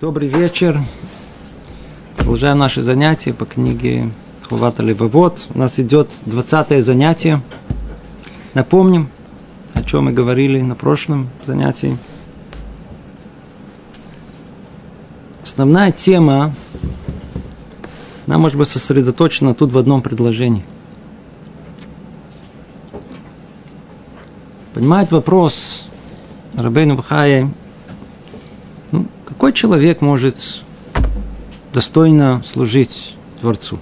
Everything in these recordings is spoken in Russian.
Добрый вечер. Продолжаем наши занятия по книге Хувата Левовод. У нас идет 20 занятие. Напомним, о чем мы говорили на прошлом занятии. Основная тема, она может быть сосредоточена тут в одном предложении. Понимает вопрос Рабейну Бахая, какой человек может достойно служить Творцу?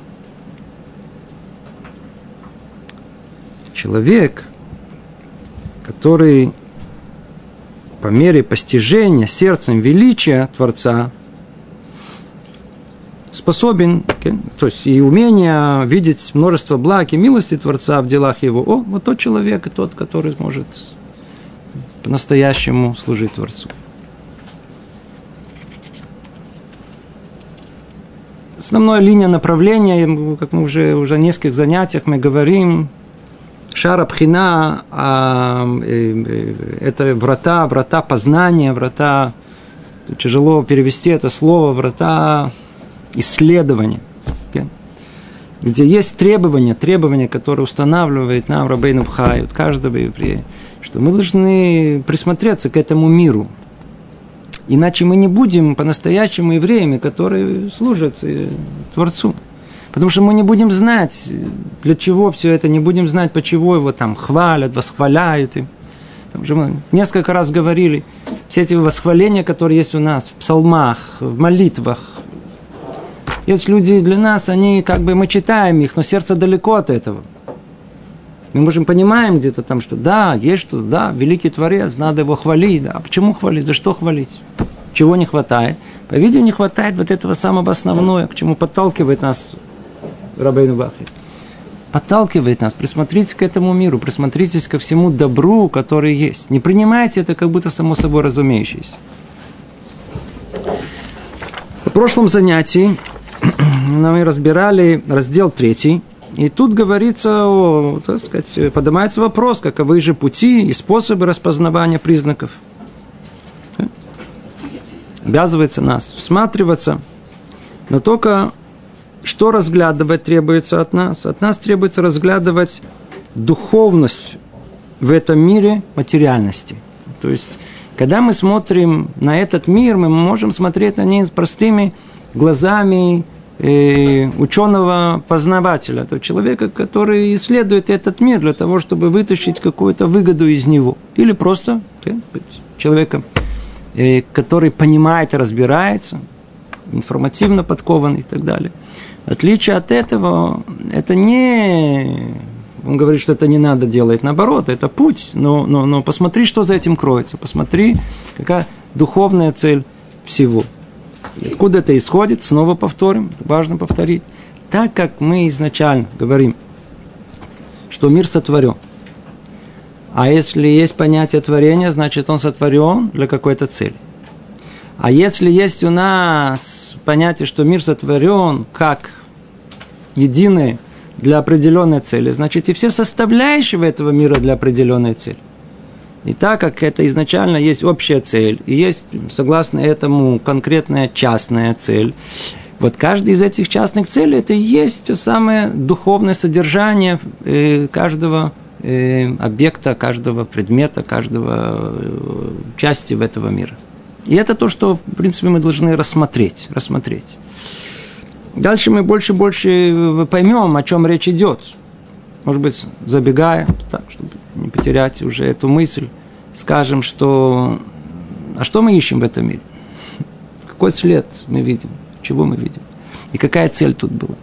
Человек, который по мере постижения сердцем величия Творца способен, то есть и умение видеть множество благ и милости Творца в делах его. О, вот тот человек, тот, который может по-настоящему служить Творцу. Основная линия направления, как мы уже, уже в нескольких занятиях мы говорим, Шара Пхина а, это врата, врата познания, врата, тяжело перевести это слово, врата исследования, где есть требования, требования, которые устанавливает нам Рабейну Бхай, от каждого еврея, что мы должны присмотреться к этому миру – Иначе мы не будем по-настоящему евреями, которые служат э, Творцу. Потому что мы не будем знать, для чего все это, не будем знать, почему его там хвалят, восхваляют. И, там же мы несколько раз говорили, все эти восхваления, которые есть у нас в псалмах, в молитвах, есть люди для нас, они как бы мы читаем их, но сердце далеко от этого. Мы можем понимаем где-то там, что да, есть что, да, великий Творец, надо его хвалить. Да. А почему хвалить? За что хвалить? Чего не хватает? По-видимому, не хватает вот этого самого основного, к чему подталкивает нас Рабейну Бахри. Подталкивает нас, присмотритесь к этому миру, присмотритесь ко всему добру, который есть. Не принимайте это как будто само собой разумеющееся. В прошлом занятии мы разбирали раздел третий, и тут говорится, о, так сказать, поднимается вопрос, каковы же пути и способы распознавания признаков. Обязывается нас всматриваться, но только что разглядывать требуется от нас? От нас требуется разглядывать духовность в этом мире материальности. То есть, когда мы смотрим на этот мир, мы можем смотреть на него с простыми глазами э, ученого-познавателя, то человека, который исследует этот мир для того, чтобы вытащить какую-то выгоду из него. Или просто человека, э, который понимает и разбирается, информативно подкован и так далее. Отличие от этого, это не... Он говорит, что это не надо делать, наоборот, это путь, но, но, но посмотри, что за этим кроется, посмотри, какая духовная цель всего – откуда это исходит, снова повторим, важно повторить. Так как мы изначально говорим, что мир сотворен, а если есть понятие творения, значит он сотворен для какой-то цели. А если есть у нас понятие, что мир сотворен как единый для определенной цели, значит и все составляющие этого мира для определенной цели. И так как это изначально есть общая цель, и есть, согласно этому, конкретная частная цель, вот каждый из этих частных целей это и есть то самое духовное содержание э, каждого э, объекта, каждого предмета, каждого э, части в этого мира. И это то, что, в принципе, мы должны рассмотреть. рассмотреть. Дальше мы больше и больше поймем, о чем речь идет. Может быть, забегая, так, чтобы не потерять уже эту мысль, скажем, что а что мы ищем в этом мире? Какой след мы видим? Чего мы видим? И какая цель тут была?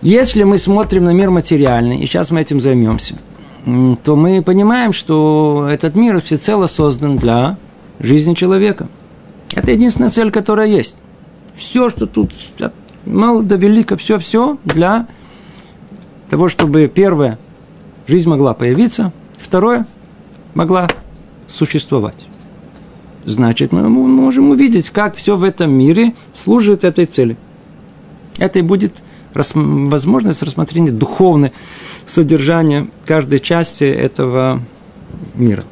Если мы смотрим на мир материальный, и сейчас мы этим займемся, то мы понимаем, что этот мир всецело создан для жизни человека. Это единственная цель, которая есть. Все, что тут от мало до велика, все-все для того, чтобы первое, жизнь могла появиться, второе, могла существовать. Значит, мы можем увидеть, как все в этом мире служит этой цели. Это и будет возможность рассмотрения духовного содержания каждой части этого мира.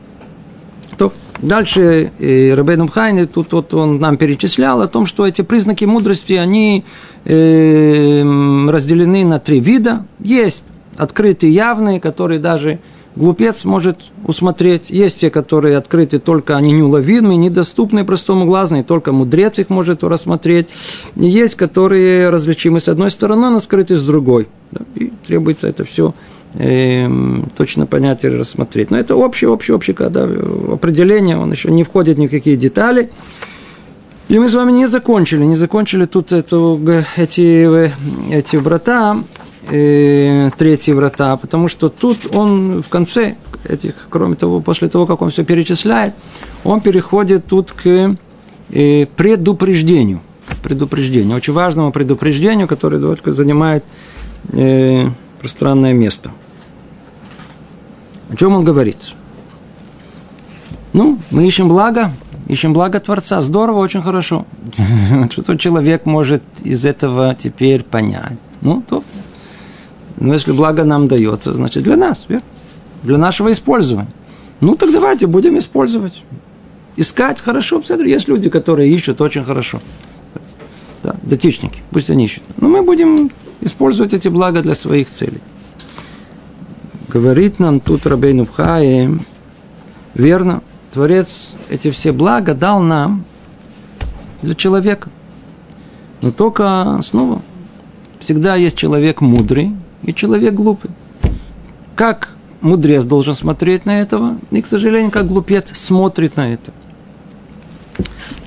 То, дальше э, Рабейн Хайни, тут вот он нам перечислял о том, что эти признаки мудрости, они э, разделены на три вида. Есть открытые, явные, которые даже глупец может усмотреть. Есть те, которые открыты только, они неуловимые, недоступны простому глазу, и только мудрец их может рассмотреть. Есть, которые различимы с одной стороны, но скрыты с другой. И требуется это все э, точно понять и рассмотреть. Но это общее, общее, общее когда определение, он еще не входит ни в какие детали. И мы с вами не закончили, не закончили тут эту, эти, эти врата, э, третьи врата, потому что тут он в конце этих, кроме того, после того, как он все перечисляет, он переходит тут к э, предупреждению. Предупреждению, очень важному предупреждению, которое только занимает э, пространное место. О чем он говорит? Ну, мы ищем благо, ищем благо Творца. Здорово, очень хорошо. Что человек может из этого теперь понять? Ну, то но если благо нам дается, значит для нас, верно? для нашего использования. Ну так давайте будем использовать. Искать хорошо, есть люди, которые ищут очень хорошо. Да, дотичники, пусть они ищут. Но мы будем использовать эти блага для своих целей. Говорит нам тут Рабейн Убхай, верно, Творец эти все блага дал нам для человека. Но только снова всегда есть человек мудрый, и человек глупый. Как мудрец должен смотреть на этого, и, к сожалению, как глупец смотрит на это.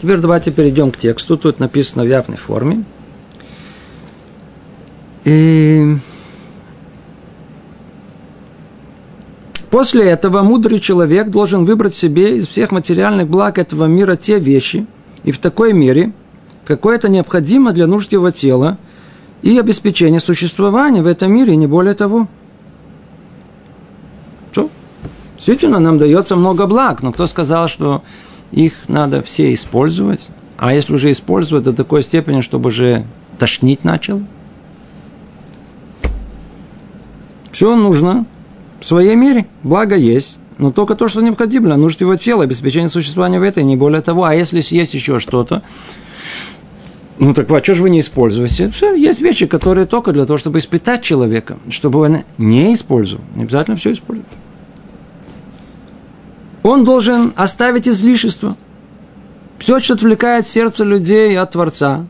Теперь давайте перейдем к тексту. Тут написано в явной форме. И после этого мудрый человек должен выбрать себе из всех материальных благ этого мира те вещи, и в такой мере, какое это необходимо для нужд его тела, и обеспечение существования в этом мире, не более того. Что? Действительно, нам дается много благ, но кто сказал, что их надо все использовать? А если уже использовать до такой степени, чтобы уже тошнить начал? Все нужно в своей мере. Благо есть. Но только то, что необходимо. Нужно его тело, обеспечение существования в этой, не более того. А если есть еще что-то, ну так а что же вы не используете? Все, есть вещи, которые только для того, чтобы испытать человека, чтобы он не использовал. Не обязательно все использовать. Он должен оставить излишество. Все, что отвлекает сердце людей от Творца.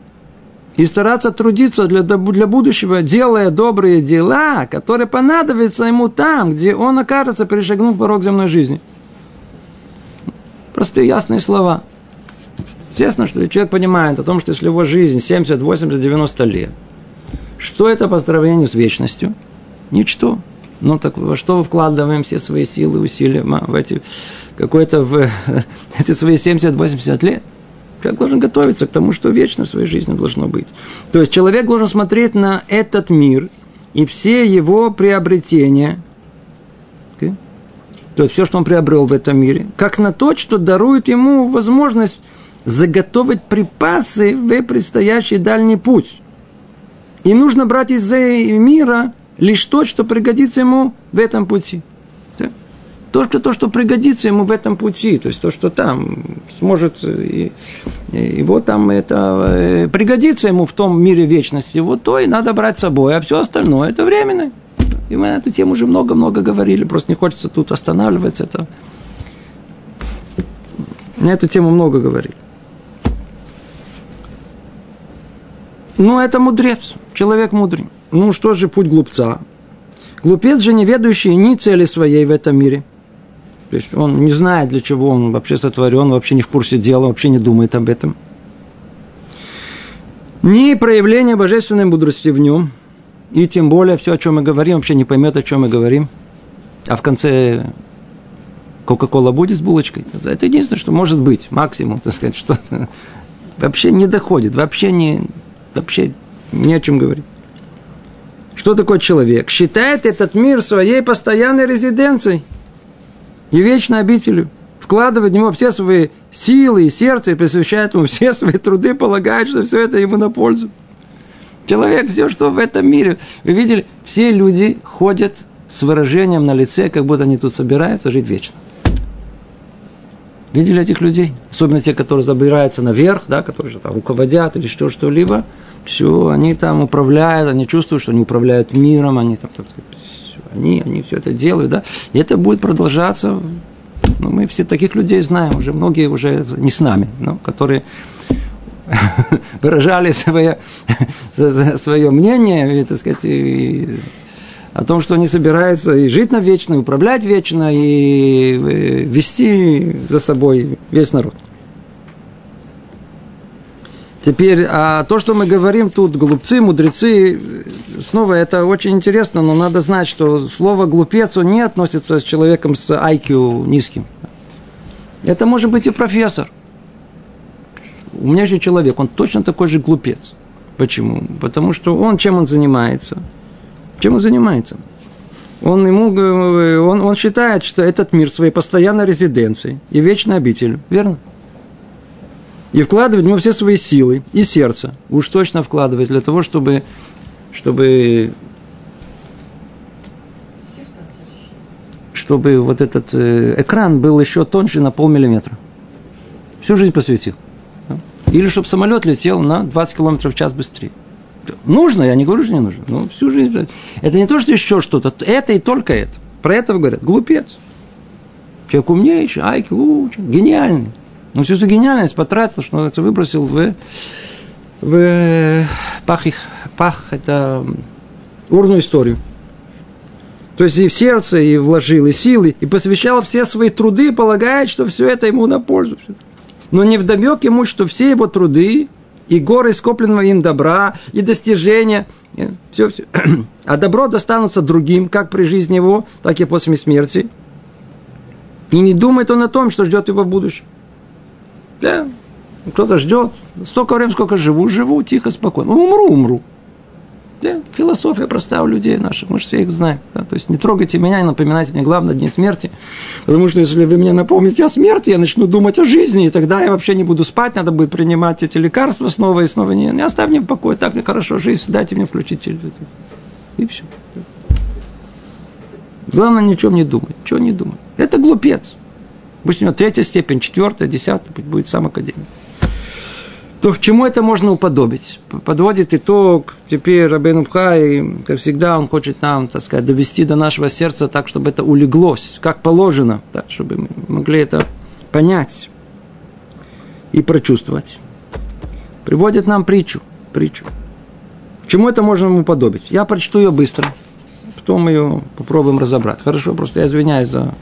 И стараться трудиться для, для будущего, делая добрые дела, которые понадобятся ему там, где он окажется, перешагнув порог земной жизни. Простые ясные слова – Естественно, что человек понимает о том, что если его жизнь 70, 80, 90 лет, что это по сравнению с вечностью? Ничто. Ну так во что вкладываем все свои силы, усилия в эти, какой-то в эти свои 70-80 лет? Человек должен готовиться к тому, что вечно в своей жизни должно быть. То есть человек должен смотреть на этот мир и все его приобретения, то есть все, что он приобрел в этом мире, как на то, что дарует ему возможность заготовить припасы в предстоящий дальний путь. И нужно брать из мира лишь то, что пригодится ему в этом пути. Только то, что пригодится ему в этом пути, то есть то, что там сможет, и, и вот там это э, пригодится ему в том мире вечности, вот то и надо брать с собой, а все остальное это временно. И мы на эту тему уже много-много говорили, просто не хочется тут останавливаться. Это... На эту тему много говорили. Ну, это мудрец, человек мудрый. Ну, что же путь глупца? Глупец же не ведающий ни цели своей в этом мире. То есть он не знает, для чего он вообще сотворен, вообще не в курсе дела, вообще не думает об этом. Ни проявления божественной мудрости в нем, и тем более все, о чем мы говорим, вообще не поймет, о чем мы говорим. А в конце Кока-кола будет с булочкой. Это единственное, что может быть, максимум, так сказать, что вообще не доходит, вообще не, Вообще не о чем говорить. Что такое человек? Считает этот мир своей постоянной резиденцией и вечной обителью. Вкладывает в него все свои силы и сердце, и посвящает ему все свои труды, полагает, что все это ему на пользу. Человек, все, что в этом мире. Вы видели, все люди ходят с выражением на лице, как будто они тут собираются жить вечно. Видели этих людей? Особенно те, которые забираются наверх, да, которые там руководят или что, что-либо. Все, они там управляют, они чувствуют, что они управляют миром, они там, так сказать, они, они все это делают, да. И это будет продолжаться. Ну, мы все таких людей знаем, уже многие уже не с нами, но которые выражали свое, свое мнение, и, так сказать, и, о том, что они собираются и жить на вечно, и управлять вечно, и э, вести за собой весь народ. Теперь, а то, что мы говорим тут, глупцы, мудрецы, снова это очень интересно, но надо знать, что слово глупец, он не относится с человеком с IQ низким. Это может быть и профессор. У меня же человек, он точно такой же глупец. Почему? Потому что он, чем он занимается? Чем он занимается? Он, ему, он, он считает, что этот мир своей постоянной резиденцией и вечной обителью. Верно? И вкладывает в него все свои силы и сердце. Уж точно вкладывает для того, чтобы, чтобы чтобы вот этот э, экран был еще тоньше на полмиллиметра. Всю жизнь посвятил. Или чтобы самолет летел на 20 км в час быстрее. Нужно, я не говорю, что не нужно. Но всю жизнь. Это не то, что еще что-то. Это и только это. Про это говорят. Глупец. Человек умнейший, айки лучше, гениальный. Но всю эту гениальность потратил, что называется, выбросил в, в пах, их, пах это урную историю. То есть и в сердце, и вложил, и силы, и посвящал все свои труды, полагает, что все это ему на пользу. Но не вдомек ему, что все его труды и горы скопленного им добра, и достижения, все, все. А добро достанутся другим, как при жизни его, так и после смерти. И не думает он о том, что ждет его в будущем. Да, кто-то ждет. Столько времени, сколько живу, живу, тихо, спокойно. Умру, умру. Да, философия простая у людей наших, мы же все их знаем. Да? То есть не трогайте меня, не напоминайте мне главное дни смерти. Потому что если вы мне напомните о смерти, я начну думать о жизни, и тогда я вообще не буду спать, надо будет принимать эти лекарства снова и снова. Не, не оставь мне в покое, так мне хорошо жизнь, дайте мне включить телевизор. И все. Главное, ни о чем не думать. Чего не думать. Это глупец. Пусть у него третья степень, четвертая, десятая, будет сам академик то к чему это можно уподобить? Подводит итог теперь Рабейн Бхай, как всегда, он хочет нам, так сказать, довести до нашего сердца так, чтобы это улеглось, как положено, так, чтобы мы могли это понять и прочувствовать. Приводит нам притчу, притчу. Чему это можно уподобить? Я прочту ее быстро, потом ее попробуем разобрать. Хорошо, просто я извиняюсь за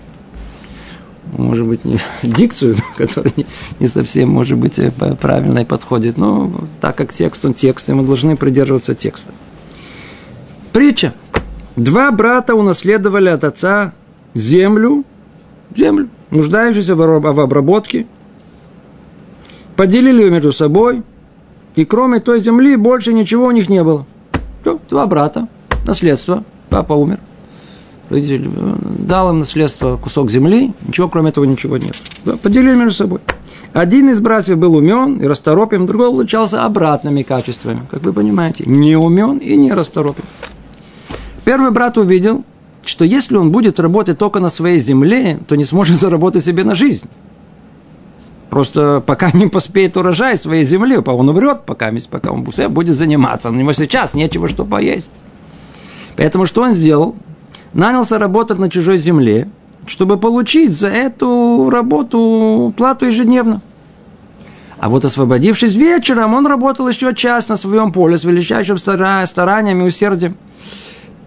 может быть, не дикцию, которая не, не совсем, может быть, э, правильной подходит. Но так как текст, он текст, и мы должны придерживаться текста. Притча. Два брата унаследовали от отца землю, землю, нуждающуюся в обработке, поделили ее между собой, и кроме той земли больше ничего у них не было. Два брата, наследство, папа умер – родитель э, дал им наследство кусок земли, ничего кроме этого ничего нет. Поделили между собой. Один из братьев был умен и расторопен, другой отличался обратными качествами, как вы понимаете, не умен и не расторопен. Первый брат увидел, что если он будет работать только на своей земле, то не сможет заработать себе на жизнь. Просто пока не поспеет урожай своей земли, он умрет, пока, пока он будет заниматься. У него сейчас нечего что поесть. Поэтому что он сделал? Нанялся работать на чужой земле, чтобы получить за эту работу плату ежедневно. А вот освободившись вечером, он работал еще час на своем поле с величайшим старанием и усердием.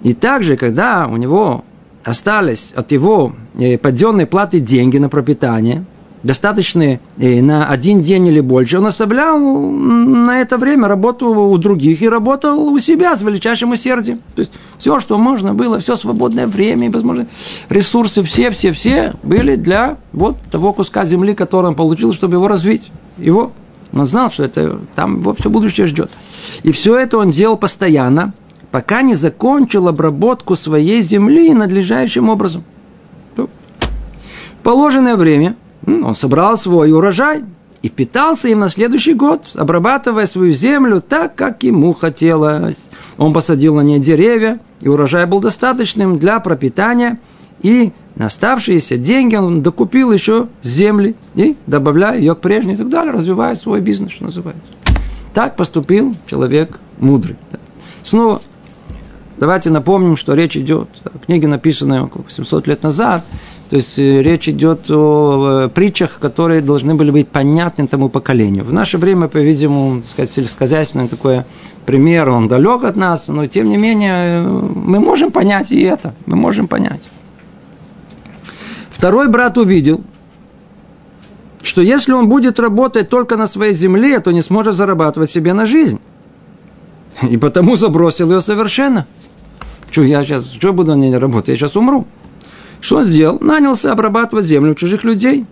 И также, когда у него остались от его э, подденной платы деньги на пропитание – достаточные э, на один день или больше, он оставлял на это время работу у других и работал у себя с величайшим усердием. То есть все, что можно было, все свободное время, возможно, ресурсы, все, все, все были для вот того куска земли, который он получил, чтобы его развить. Его. Он знал, что это там его все будущее ждет. И все это он делал постоянно, пока не закончил обработку своей земли надлежащим образом. Положенное время – он собрал свой урожай и питался им на следующий год, обрабатывая свою землю так, как ему хотелось. Он посадил на ней деревья, и урожай был достаточным для пропитания и на оставшиеся деньги он докупил еще земли и добавляя ее к прежней и так далее, развивая свой бизнес, что называется. Так поступил человек мудрый. Снова давайте напомним, что речь идет о книге, написанной около 700 лет назад, то есть э, речь идет о притчах, которые должны были быть понятны тому поколению. В наше время, по-видимому, сказать, сельскохозяйственный такой пример, он далек от нас, но тем не менее э, мы можем понять и это, мы можем понять. Второй брат увидел, что если он будет работать только на своей земле, то не сможет зарабатывать себе на жизнь. И потому забросил ее совершенно. Что я сейчас, что буду на ней работать? Я сейчас умру. Что он сделал? Нанялся обрабатывать землю чужих людей.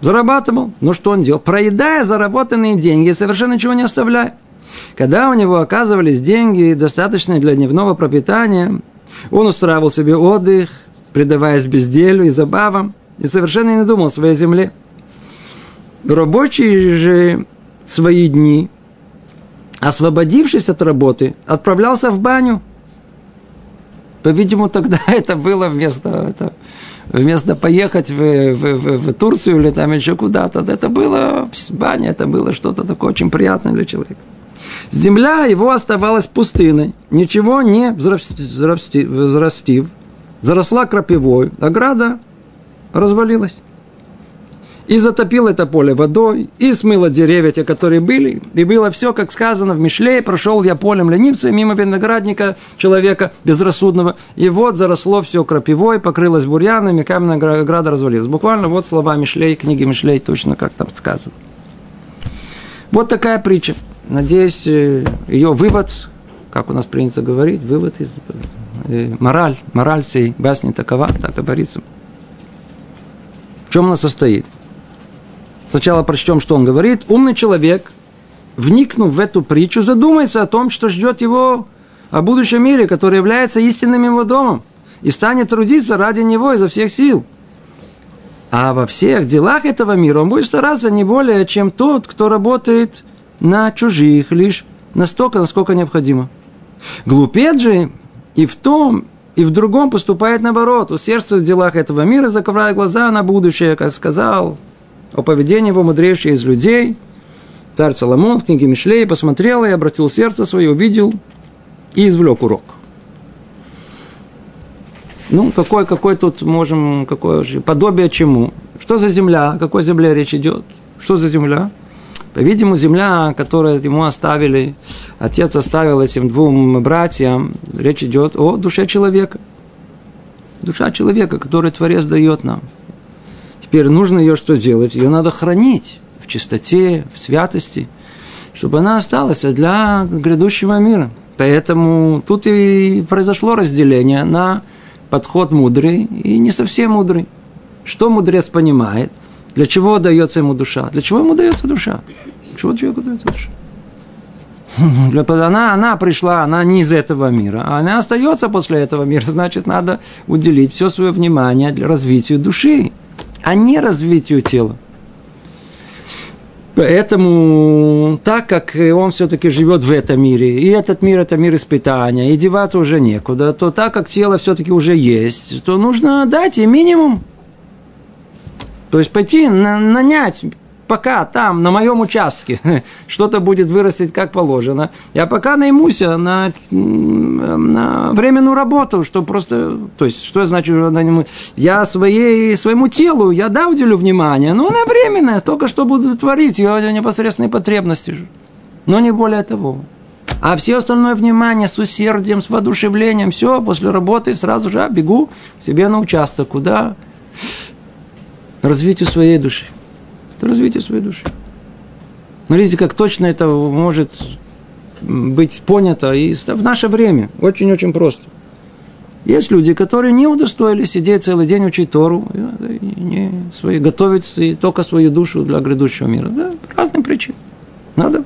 Зарабатывал. Ну что он делал? Проедая заработанные деньги, совершенно ничего не оставляя. Когда у него оказывались деньги, достаточные для дневного пропитания, он устраивал себе отдых, предаваясь безделью и забавам, и совершенно не думал о своей земле. Рабочие же свои дни, освободившись от работы, отправлялся в баню. По-видимому, тогда это было вместо, это, вместо поехать в, в, в, в Турцию или там еще куда-то. Это было баня, это было что-то такое очень приятное для человека. Земля его оставалась пустынной, ничего не взрастив, заросла крапивой, ограда развалилась. И затопил это поле водой, и смыло деревья, те, которые были. И было все, как сказано в Мишле, прошел я полем ленивца мимо виноградника человека безрассудного. И вот заросло все крапивой, покрылось бурьянами, каменная ограда развалилась. Буквально вот слова Мишлей, книги Мишлей, точно как там сказано. Вот такая притча. Надеюсь, э, ее вывод, как у нас принято говорить, вывод из Э, мораль, мораль всей басни такова, так говорится. В чем она состоит? Сначала прочтем, что он говорит. Умный человек, вникнув в эту притчу, задумается о том, что ждет его о будущем мире, который является истинным его домом, и станет трудиться ради него изо всех сил. А во всех делах этого мира он будет стараться не более, чем тот, кто работает на чужих лишь настолько, насколько необходимо. Глупец же и в том, и в другом поступает наоборот. Усердствует в делах этого мира, закрывая глаза на будущее, как сказал о поведении его мудрейший из людей. Царь Соломон в книге Мишлей посмотрел и обратил сердце свое, увидел и извлек урок. Ну, какой, какой тут можем, какое подобие чему? Что за земля? О какой земле речь идет? Что за земля? По-видимому, земля, которую ему оставили, отец оставил этим двум братьям, речь идет о душе человека. Душа человека, которую Творец дает нам. Теперь нужно ее что делать? Ее надо хранить в чистоте, в святости, чтобы она осталась для грядущего мира. Поэтому тут и произошло разделение на подход мудрый и не совсем мудрый. Что мудрец понимает – для чего дается ему душа? Для чего ему дается душа? Для чего человеку дается душа? Она, она пришла, она не из этого мира, а она остается после этого мира, значит, надо уделить все свое внимание для развития души, а не развитию тела. Поэтому, так как он все-таки живет в этом мире, и этот мир – это мир испытания, и деваться уже некуда, то так как тело все-таки уже есть, то нужно дать ей минимум – то есть пойти на, нанять пока там, на моем участке, что-то будет вырастить как положено, я пока наймусь на, на временную работу, что просто, то есть, что значит, я своей, своему телу, я да, уделю внимание, но она временная, только что буду творить ее непосредственные потребности, но не более того. А все остальное внимание с усердием, с воодушевлением, все, после работы сразу же а, бегу себе на участок, куда развитию своей души. Это развитие своей души. Смотрите, как точно это может быть понято и в наше время. Очень-очень просто. Есть люди, которые не удостоились сидеть целый день учить Тору, не свои, готовить и только свою душу для грядущего мира. Да, по разным причинам. Надо.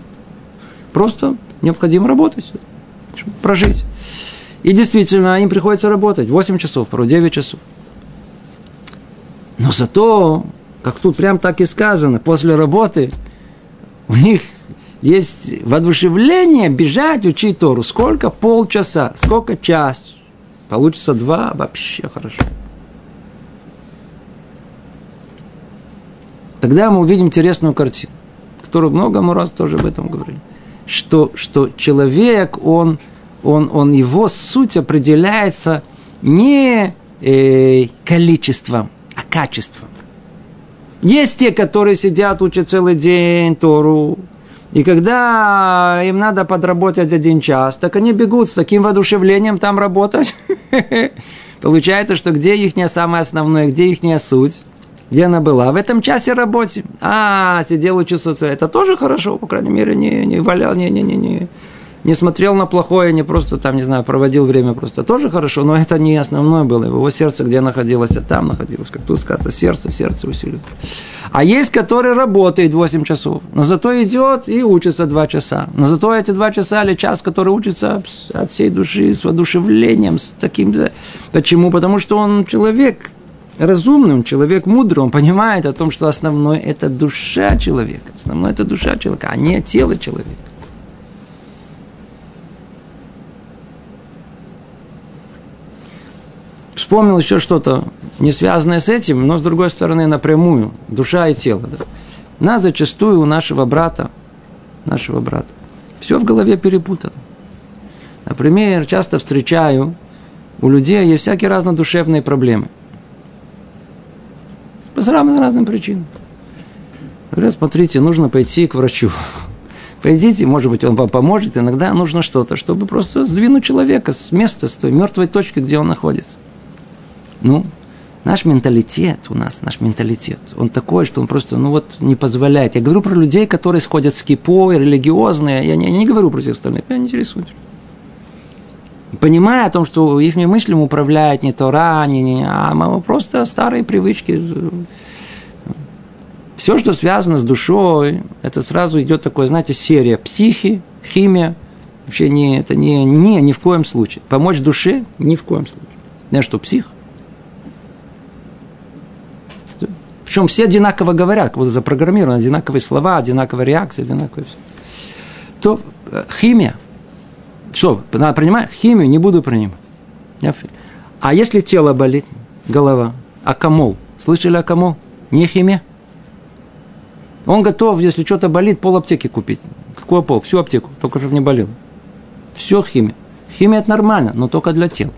Просто необходимо работать, прожить. И действительно, им приходится работать 8 часов, порой 9 часов. Но зато, как тут прям так и сказано, после работы у них есть воодушевление бежать учить Тору. Сколько? Полчаса. Сколько? Час. Получится два, вообще хорошо. Тогда мы увидим интересную картину, которую много мы раз тоже об этом говорили. Что, что человек, он, он, он, его суть определяется не э, количеством, а качеством. Есть те, которые сидят, учат целый день Тору, и когда им надо подработать один час, так они бегут с таким воодушевлением там работать. Получается, что где их самое основное, где их суть, где она была, в этом часе работе. А, сидел учился, это тоже хорошо, по крайней мере, не, не валял, не, не, не, не, не смотрел на плохое, не просто там, не знаю, проводил время просто. Тоже хорошо, но это не основное было. Его сердце где находилось, а там находилось, как тут сказано, сердце, сердце усиливает. А есть, который работает 8 часов, но зато идет и учится 2 часа. Но зато эти 2 часа или час, который учится от всей души, с воодушевлением, с таким... Почему? Потому что он человек, разумный, он человек мудрый, он понимает о том, что основное – это душа человека. Основное – это душа человека, а не тело человека. Вспомнил еще что-то не связанное с этим, но с другой стороны напрямую, душа и тело. Да. Нас зачастую у нашего брата, нашего брата, все в голове перепутано. Например, часто встречаю у людей есть всякие разные душевные проблемы. По разным, разным причинам. Говорят, смотрите, нужно пойти к врачу. Пойдите, может быть, он вам поможет. Иногда нужно что-то, чтобы просто сдвинуть человека с места, с той мертвой точки, где он находится. Ну, наш менталитет у нас, наш менталитет, он такой, что он просто, ну вот, не позволяет. Я говорю про людей, которые сходят с кипой, религиозные, я не, я не говорю про всех остальных, меня не интересует. Понимая о том, что их мыслям управляет не Тора, не, не, а просто старые привычки. Все, что связано с душой, это сразу идет такое, знаете, серия психи, химия. Вообще не, это не, не, ни в коем случае. Помочь душе ни в коем случае. Знаешь, что псих – Причем все одинаково говорят, как будто запрограммированы, одинаковые слова, одинаковые реакции, одинаковые все. То э, химия. Что, надо принимать? Химию не буду принимать. А если тело болит, голова, акамол, слышали акамол? Не химия. Он готов, если что-то болит, пол аптеки купить. Какую пол? Всю аптеку, только чтобы не болело. Все химия. Химия – это нормально, но только для тела.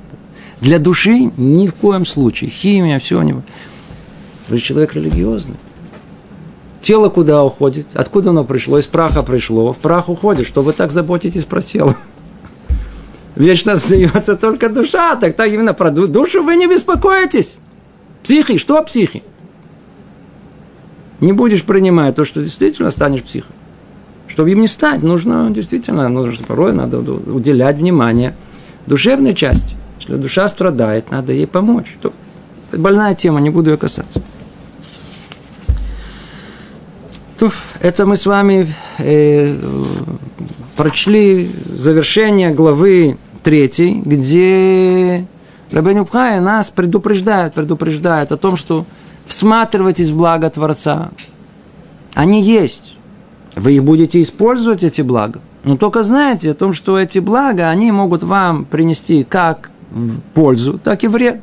Для души ни в коем случае. Химия, все. Не... Вы же человек религиозный. Тело куда уходит? Откуда оно пришло? Из праха пришло. В прах уходит. Что вы так заботитесь про тело? Вечно остается только душа. Так, так именно про душу вы не беспокоитесь. Психи, что психи? Не будешь принимать то, что действительно станешь психом. Чтобы им не стать, нужно действительно, нужно порой надо уделять внимание душевной части. Если душа страдает, надо ей помочь. Это больная тема, не буду ее касаться. Это мы с вами э, прочли завершение главы 3, где Рабин Пхай нас предупреждает, предупреждает о том, что всматривайтесь в благо Творца. Они есть. Вы их будете использовать, эти блага. Но только знайте о том, что эти блага, они могут вам принести как пользу, так и вред.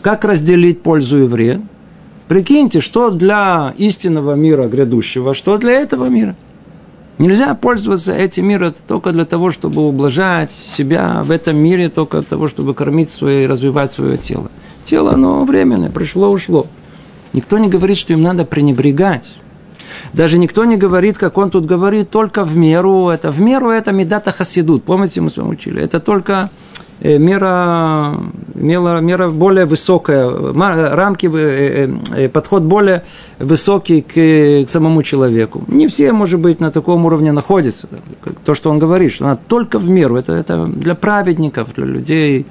Как разделить пользу и вред? Прикиньте, что для истинного мира грядущего, что для этого мира. Нельзя пользоваться этим миром только для того, чтобы ублажать себя в этом мире, только для того, чтобы кормить свое и развивать свое тело. Тело, оно временное, пришло, ушло. Никто не говорит, что им надо пренебрегать. Даже никто не говорит, как он тут говорит, только в меру. Это в меру это медата хасидут. Помните, мы с вами учили? Это только мера, мера, мера более высокая, рамки, э, э, подход более высокий к, к самому человеку. Не все, может быть, на таком уровне находятся. То, что он говорит, что надо только в меру. Это, это для праведников, для людей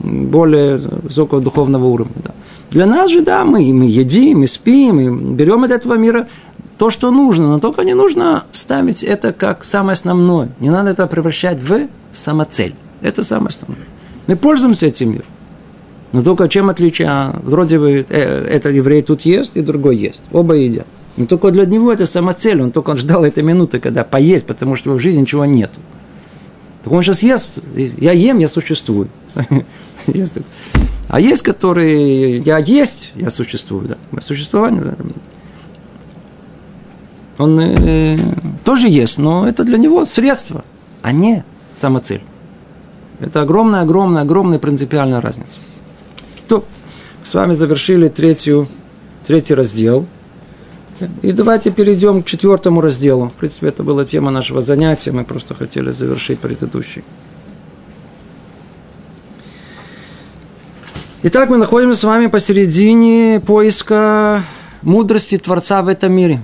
более высокого духовного уровня. Да. Для нас же, да, мы, мы едим, мы спим, мы берем от этого мира то, что нужно, но только не нужно ставить это как самое основное. Не надо это превращать в самоцель. Это самое основное. Мы пользуемся этим миром. Но только чем отличие? А, вроде бы э, этот еврей тут ест, и другой ест. Оба едят. Но только для него это самоцель. Он только ждал этой минуты, когда поесть, потому что в жизни ничего нет. Так он сейчас ест, я ем, я существую. А есть, которые я есть, я существую, да. Мое существование, да. Он э, тоже есть, но это для него средство, а не самоцель. Это огромная, огромная, огромная принципиальная разница. То, с вами завершили третью, третий раздел. И давайте перейдем к четвертому разделу. В принципе, это была тема нашего занятия, мы просто хотели завершить предыдущий. Итак, мы находимся с вами посередине поиска мудрости Творца в этом мире.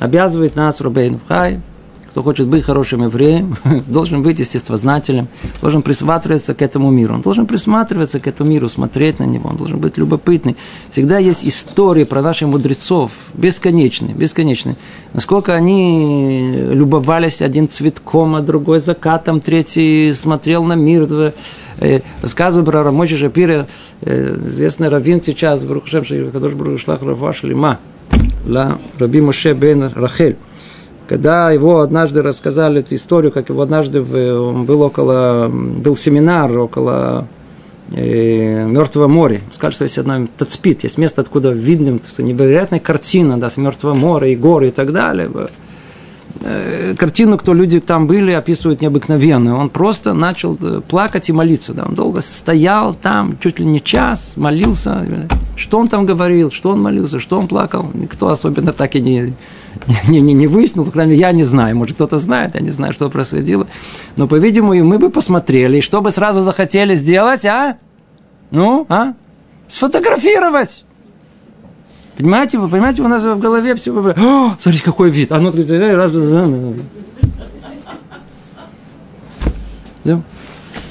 Обязывает нас Рубейн Хай – кто хочет быть хорошим евреем, должен быть естествознателем, должен присматриваться к этому миру. Он должен присматриваться к этому миру, смотреть на него, он должен быть любопытный. Всегда есть истории про наших мудрецов, бесконечные, бесконечные. Насколько они любовались один цветком, а другой закатом, третий смотрел на мир. Э, рассказываю про Рамочи Шапира, э, известный раввин сейчас, Барухашем Шахадош Барушлах Раваш Лима, Ла Раби Моше бен Рахель когда его однажды рассказали эту историю, как его однажды он был около, был семинар около э, Мертвого моря. Сказали, что есть одно Тацпит, есть место, откуда видно невероятная картина, да, с Мертвого моря и горы и так далее. Э, картину, кто люди там были, описывают необыкновенно. Он просто начал э, плакать и молиться. Да. Он долго стоял там, чуть ли не час, молился. Что он там говорил, что он молился, что он плакал, никто особенно так и не, не, не, не выяснил, по крайней мере, я не знаю, может, кто-то знает, я не знаю, что происходило. Но, по-видимому, мы бы посмотрели, что бы сразу захотели сделать, а? Ну, а? Сфотографировать. Понимаете, вы понимаете, у нас в голове все... О, смотрите, какой вид. А ну, раз...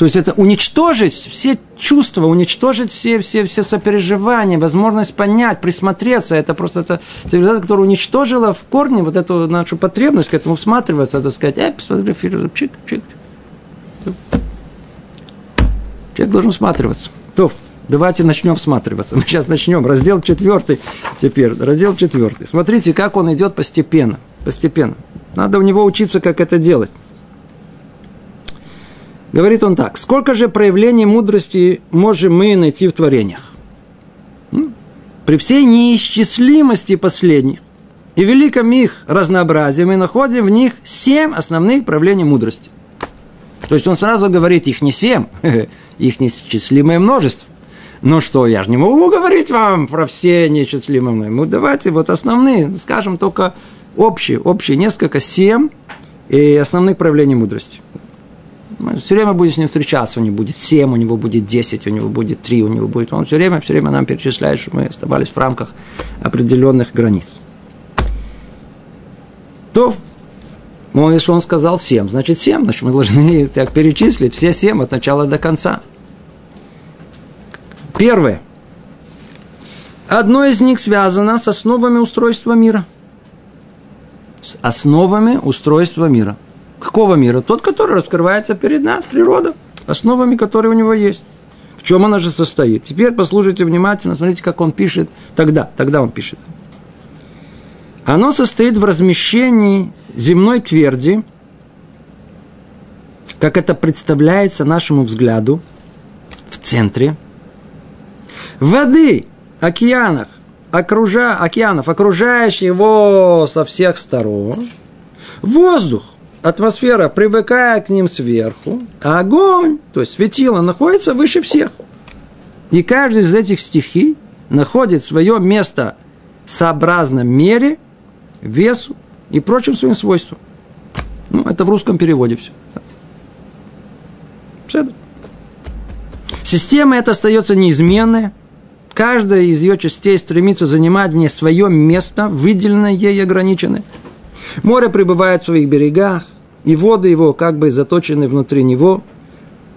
То есть это уничтожить все чувства, уничтожить все, все, все сопереживания, возможность понять, присмотреться. Это просто это цивилизация, которая уничтожила в корне вот эту нашу потребность к этому всматриваться, так сказать, э, сфотографировать, чик, чик. Человек должен всматриваться. То, давайте начнем всматриваться. Мы сейчас начнем. Раздел четвертый теперь. Раздел четвертый. Смотрите, как он идет постепенно. Постепенно. Надо у него учиться, как это делать. Говорит он так. Сколько же проявлений мудрости можем мы найти в творениях? При всей неисчислимости последних и великом их разнообразии мы находим в них семь основных проявлений мудрости. То есть он сразу говорит, их не семь, их неисчислимое множество. Ну что, я же не могу говорить вам про все неисчислимые. Ну давайте вот основные, скажем только общие, общие несколько, семь и основных проявлений мудрости. Мы все время будем с ним встречаться, у него будет 7, у него будет 10, у него будет 3, у него будет... Он все время, все время нам перечисляет, что мы оставались в рамках определенных границ. То, ну, если он сказал 7, значит 7, значит мы должны так перечислить все 7 от начала до конца. Первое. Одно из них связано с основами устройства мира. С основами устройства мира – Какого мира? Тот, который раскрывается перед нас, природа, основами которые у него есть. В чем она же состоит? Теперь послушайте внимательно, смотрите, как он пишет тогда, тогда он пишет. Оно состоит в размещении земной тверди, как это представляется нашему взгляду, в центре, воды, океанах, окружа, океанов, окружающих его со всех сторон, воздух, атмосфера, привыкая к ним сверху, а огонь, то есть светило, находится выше всех. И каждый из этих стихий находит свое место сообразно мере, весу и прочим своим свойствам. Ну, это в русском переводе все. Все. Система эта остается неизменная. Каждая из ее частей стремится занимать в ней свое место, выделенное ей и ограниченное. Море пребывает в своих берегах, и воды его, как бы заточены внутри него,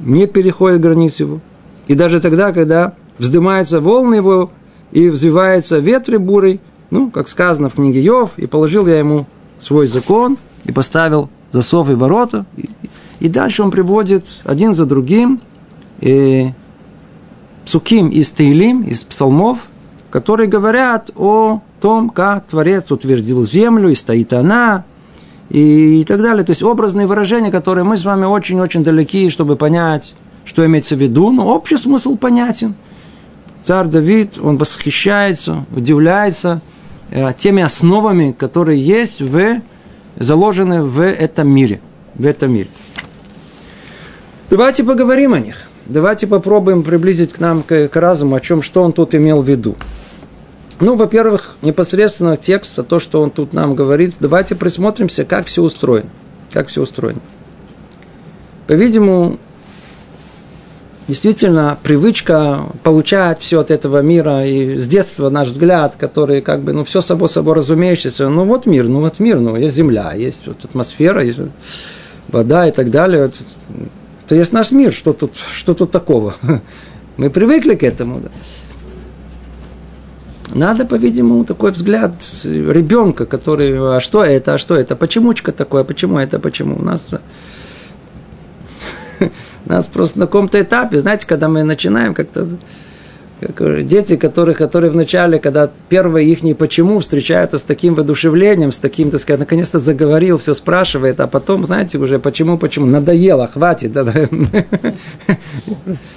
не переходят границ его. И даже тогда, когда вздымаются волны его и взвиваются ветры бурой, ну, как сказано в книге Йов, и положил я ему свой закон, и поставил засов и ворота, и, и дальше он приводит один за другим и псуким из Таилим, из псалмов, которые говорят о том, как Творец утвердил землю, и стоит она, и, так далее. То есть образные выражения, которые мы с вами очень-очень далеки, чтобы понять, что имеется в виду, но общий смысл понятен. Царь Давид, он восхищается, удивляется э, теми основами, которые есть в, заложены в этом мире. В этом мире. Давайте поговорим о них. Давайте попробуем приблизить к нам, к, к разуму, о чем, что он тут имел в виду. Ну, во-первых, непосредственно текста, то, что он тут нам говорит, давайте присмотримся, как все устроено. Как все устроено. По-видимому, действительно привычка получать все от этого мира, и с детства наш взгляд, который как бы, ну, все собой собой разумеющееся, ну, вот мир, ну, вот мир, ну, есть земля, есть вот атмосфера, есть вода и так далее. Это есть наш мир, что тут, что тут такого? Мы привыкли к этому. Да. Надо, по-видимому, такой взгляд ребенка, который, а что это, а что это, почемучка такое, почему это, почему. У нас, у нас просто на каком-то этапе, знаете, когда мы начинаем как-то как дети, которые, которые вначале, когда первое их не почему, встречаются с таким воодушевлением, с таким, так сказать, наконец-то заговорил, все спрашивает, а потом, знаете, уже почему, почему, надоело, хватит, да, да.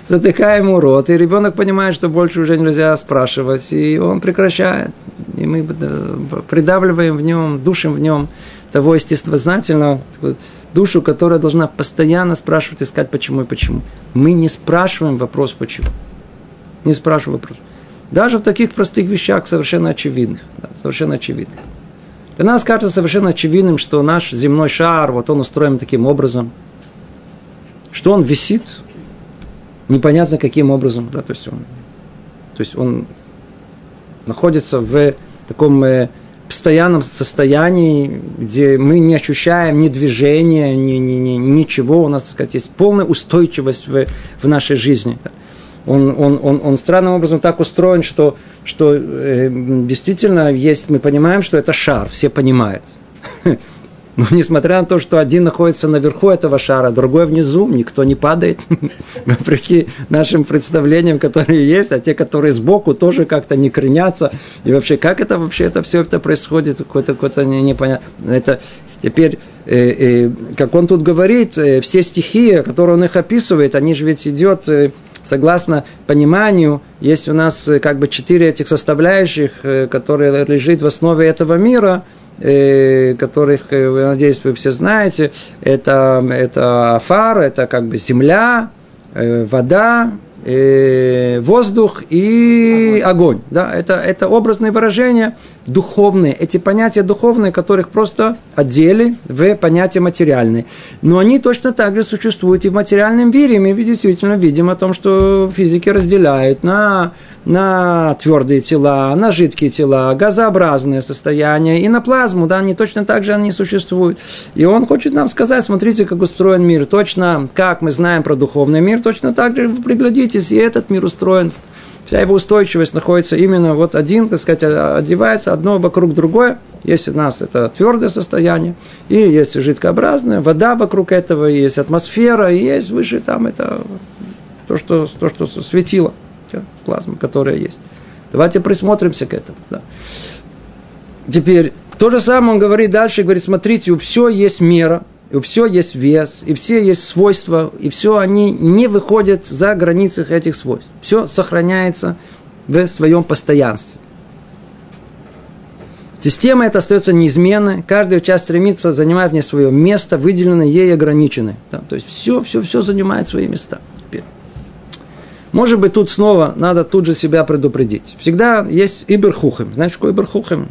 затыкаем ему и ребенок понимает, что больше уже нельзя спрашивать, и он прекращает, и мы придавливаем в нем, душим в нем того естествознательного, душу, которая должна постоянно спрашивать, искать почему и почему. Мы не спрашиваем вопрос почему не спрашиваю вопрос. Даже в таких простых вещах совершенно очевидных. Да, совершенно очевидных. Для нас кажется совершенно очевидным, что наш земной шар, вот он устроен таким образом, что он висит непонятно каким образом. Да, то, есть он, то есть он находится в таком э, постоянном состоянии, где мы не ощущаем ни движения, ни, ни, ни, ничего. У нас, так сказать, есть полная устойчивость в, в нашей жизни. Да он, он, он, он странным образом так устроен, что, что э, действительно есть, мы понимаем, что это шар, все понимают. Но несмотря на то, что один находится наверху этого шара, другой внизу, никто не падает. Вопреки нашим представлениям, которые есть, а те, которые сбоку, тоже как-то не кренятся. И вообще, как это вообще это все это происходит, какое-то какое непонятно. Это теперь, э, э, как он тут говорит, э, все стихии, которые он их описывает, они же ведь идет э, согласно пониманию, есть у нас э, как бы четыре этих составляющих, э, которые лежит в основе этого мира, э, которых, я надеюсь, вы все знаете. Это, это афар, это как бы земля, вода, воздух и огонь. Да? Это, это образные выражения духовные. Эти понятия духовные, которых просто одели в понятия материальные. Но они точно так же существуют и в материальном мире. Мы действительно видим о том, что физики разделяют на, на твердые тела, на жидкие тела, газообразные состояния и на плазму. Да, они точно так же они существуют. И он хочет нам сказать, смотрите, как устроен мир. Точно, как мы знаем про духовный мир, точно так же вы приглядитесь, и этот мир устроен вся его устойчивость находится именно вот один, так сказать, одевается одно вокруг другое. Есть у нас это твердое состояние, и есть жидкообразное, вода вокруг этого, есть атмосфера, есть выше там это то, что, то, что светило, плазма, которая есть. Давайте присмотримся к этому. Да. Теперь, то же самое он говорит дальше, говорит, смотрите, у все есть мера, и все есть вес, и все есть свойства, и все они не выходят за границы этих свойств. Все сохраняется в своем постоянстве. Система эта остается неизменной, каждая часть стремится занимать в ней свое место, выделенное ей ограниченное. Да, то есть все, все, все занимает свои места. Может быть, тут снова надо тут же себя предупредить. Всегда есть иберхухем. Знаешь, что иберхухем?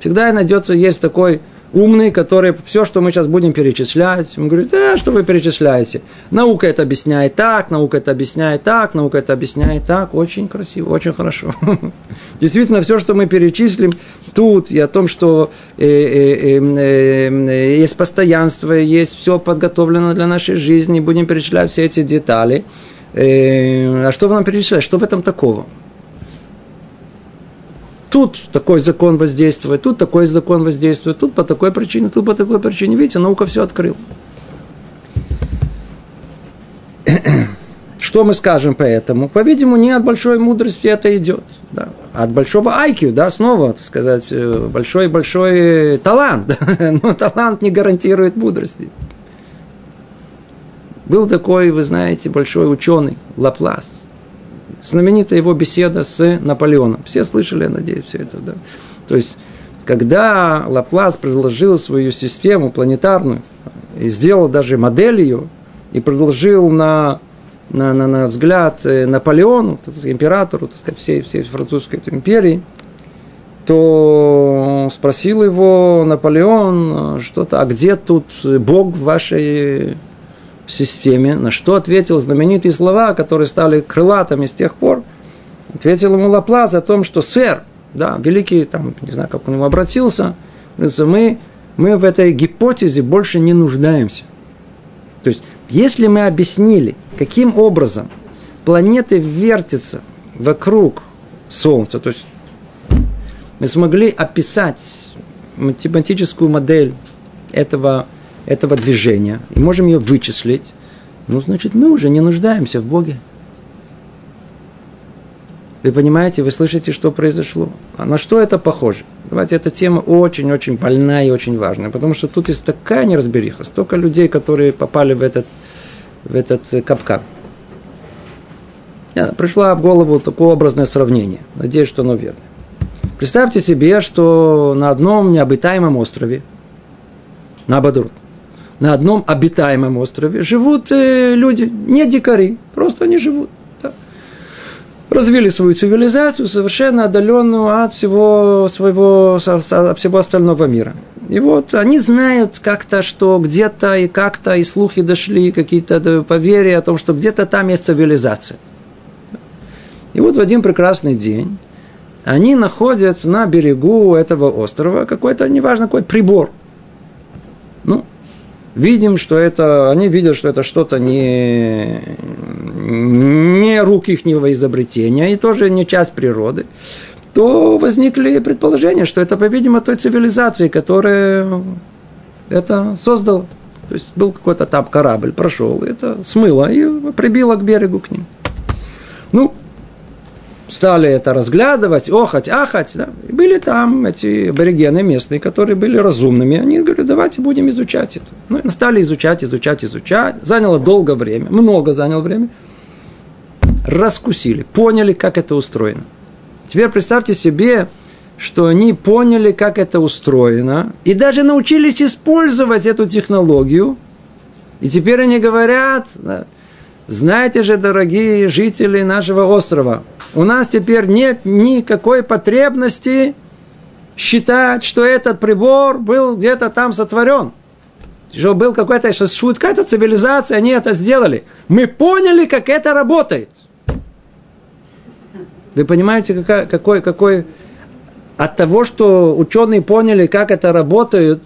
Всегда найдется, есть такой умный, который все, что мы сейчас будем перечислять, он говорит, да, что вы перечисляете? Наука это объясняет так, наука это объясняет так, наука это объясняет так. Очень красиво, очень хорошо. Действительно, все, что мы перечислим тут, и о том, что э, э, э, есть постоянство, есть все подготовлено для нашей жизни, будем перечислять все эти детали. А что вы нам перечисляете? Что в этом такого? Тут такой закон воздействует, тут такой закон воздействует, тут по такой причине, тут по такой причине. Видите, наука все открыла. Что мы скажем по этому? По-видимому, не от большой мудрости это идет. Да. От большого IQ, да, снова, так сказать, большой-большой талант. Но талант не гарантирует мудрости. Был такой, вы знаете, большой ученый Лаплас. Знаменитая его беседа с Наполеоном. Все слышали, я надеюсь, все это. Да? То есть, когда Лаплас предложил свою систему планетарную и сделал даже модель ее, и предложил на, на, на, на взгляд э, Наполеону, императору так сказать, всей, всей французской империи, то спросил его Наполеон что-то, а где тут Бог в вашей системе, на что ответил знаменитые слова, которые стали крылатыми с тех пор. Ответил ему Лаплас о том, что сэр, да, великий, там, не знаю, как он ему обратился, мы, мы в этой гипотезе больше не нуждаемся. То есть, если мы объяснили, каким образом планеты вертятся вокруг Солнца, то есть мы смогли описать математическую модель этого этого движения и можем ее вычислить, ну, значит, мы уже не нуждаемся в Боге. Вы понимаете, вы слышите, что произошло? А на что это похоже? Давайте, эта тема очень-очень больная и очень важная, потому что тут есть такая неразбериха, столько людей, которые попали в этот, в этот капкан. Пришла в голову такое образное сравнение. Надеюсь, что оно верно. Представьте себе, что на одном необитаемом острове, на Абадурут, на одном обитаемом острове живут э, люди, не дикари, просто они живут. Да. Развили свою цивилизацию, совершенно отдаленную от всего своего, от всего остального мира. И вот они знают как-то, что где-то и как-то и слухи дошли, какие-то поверья о том, что где-то там есть цивилизация. И вот в один прекрасный день они находят на берегу этого острова какой-то, неважно какой, прибор. Видим, что это, они видят, что это что-то не, не рук их изобретения и тоже не часть природы, то возникли предположения, что это, по-видимому, той цивилизации, которая это создала. То есть был какой-то там корабль, прошел, это смыло и прибило к берегу к ним. Ну, стали это разглядывать, охать, ахать. Да. И были там эти аборигены местные, которые были разумными. Они говорили, давайте будем изучать это. Ну, стали изучать, изучать, изучать. Заняло долго время, много заняло время. Раскусили, поняли, как это устроено. Теперь представьте себе, что они поняли, как это устроено, и даже научились использовать эту технологию. И теперь они говорят, знаете же, дорогие жители нашего острова, у нас теперь нет никакой потребности считать, что этот прибор был где-то там сотворен. Что был какой-то, что какая-то цивилизация, они это сделали. Мы поняли, как это работает. Вы понимаете, какой, какой, какой от того, что ученые поняли, как это работает,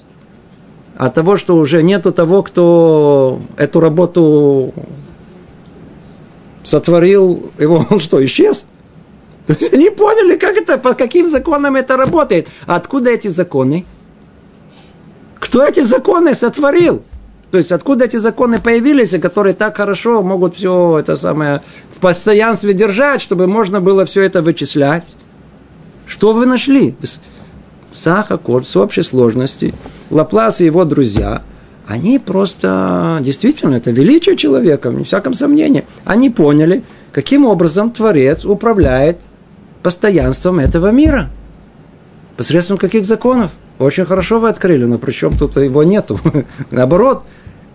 от того, что уже нету того, кто эту работу сотворил, его он что, исчез? То есть они поняли, как это, по каким законам это работает. Откуда эти законы? Кто эти законы сотворил? То есть откуда эти законы появились, которые так хорошо могут все это самое в постоянстве держать, чтобы можно было все это вычислять? Что вы нашли? Сахакор с общей сложности, Лаплас и его друзья, они просто, действительно, это величие человека, не всяком сомнении. Они поняли, каким образом Творец управляет постоянством этого мира. Посредством каких законов? Очень хорошо вы открыли, но причем тут его нету. Наоборот,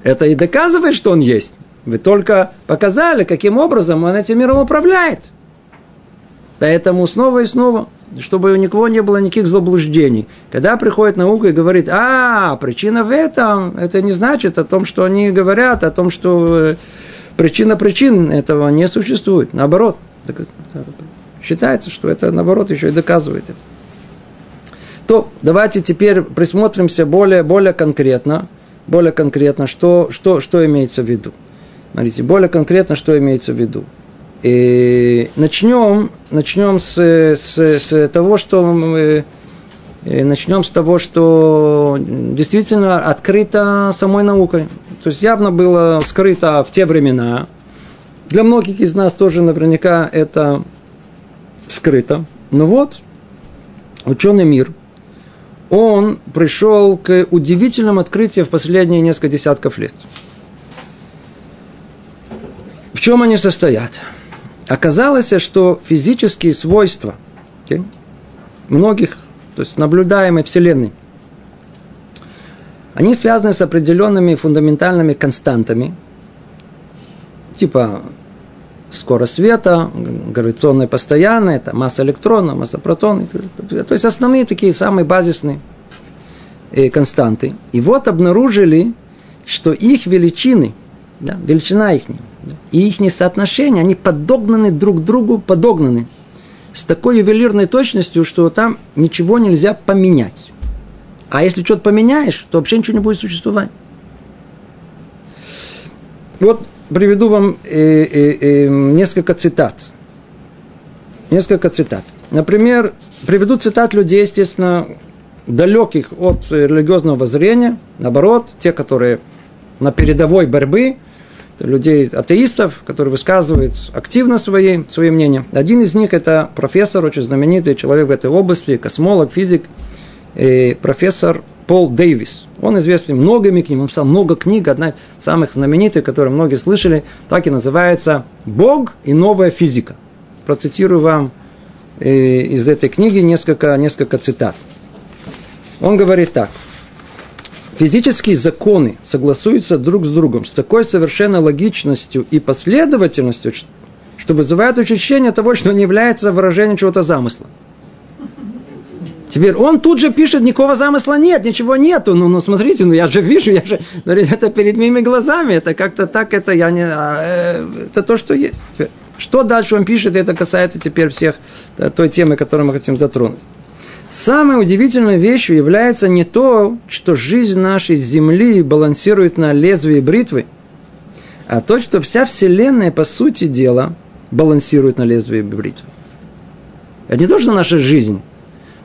это и доказывает, что он есть. Вы только показали, каким образом он этим миром управляет. Поэтому снова и снова, чтобы у никого не было никаких заблуждений. Когда приходит наука и говорит, а, причина в этом, это не значит о том, что они говорят, о том, что э, причина причин этого не существует. Наоборот, Считается, что это, наоборот, еще и доказывает это. То давайте теперь присмотримся более, более конкретно, более конкретно, что, что, что имеется в виду. Смотрите, более конкретно, что имеется в виду. И начнем, начнем с, с, с того, что мы, начнем с того, что действительно открыто самой наукой. То есть явно было скрыто в те времена, Для многих из нас тоже наверняка это скрыто. Но вот ученый мир, он пришел к удивительным открытиям в последние несколько десятков лет. В чем они состоят? Оказалось, что физические свойства okay, многих, то есть наблюдаемой Вселенной, они связаны с определенными фундаментальными константами, типа скорость света, гравитационная постоянная, это масса электрона, масса протона. То есть основные такие самые базисные э, константы. И вот обнаружили, что их величины, да, величина их, и их соотношения, они подогнаны друг другу, подогнаны с такой ювелирной точностью, что там ничего нельзя поменять. А если что-то поменяешь, то вообще ничего не будет существовать. Вот приведу вам э, э, э, несколько цитат. Несколько цитат. Например, приведу цитат людей, естественно, далеких от религиозного воззрения, наоборот, те, которые на передовой борьбы, людей атеистов, которые высказывают активно свои, свои мнения. Один из них это профессор, очень знаменитый человек в этой области, космолог, физик, э, профессор Пол Дэвис. Он известен многими книгами, он писал много книг, одна из самых знаменитых, которые многие слышали, так и называется «Бог и новая физика». Процитирую вам э, из этой книги несколько, несколько цитат. Он говорит так. Физические законы согласуются друг с другом с такой совершенно логичностью и последовательностью, что вызывает ощущение того, что он является выражением чего-то замысла. Теперь он тут же пишет, никакого замысла нет, ничего нету. Ну, ну смотрите, ну я же вижу, я же, это перед моими глазами, это как-то так, это я не, а, э, это то, что есть. Что дальше он пишет, это касается теперь всех той темы, которую мы хотим затронуть. Самой удивительной вещью является не то, что жизнь нашей Земли балансирует на лезвии бритвы, а то, что вся Вселенная, по сути дела, балансирует на лезвии бритвы. Это не то, что наша жизнь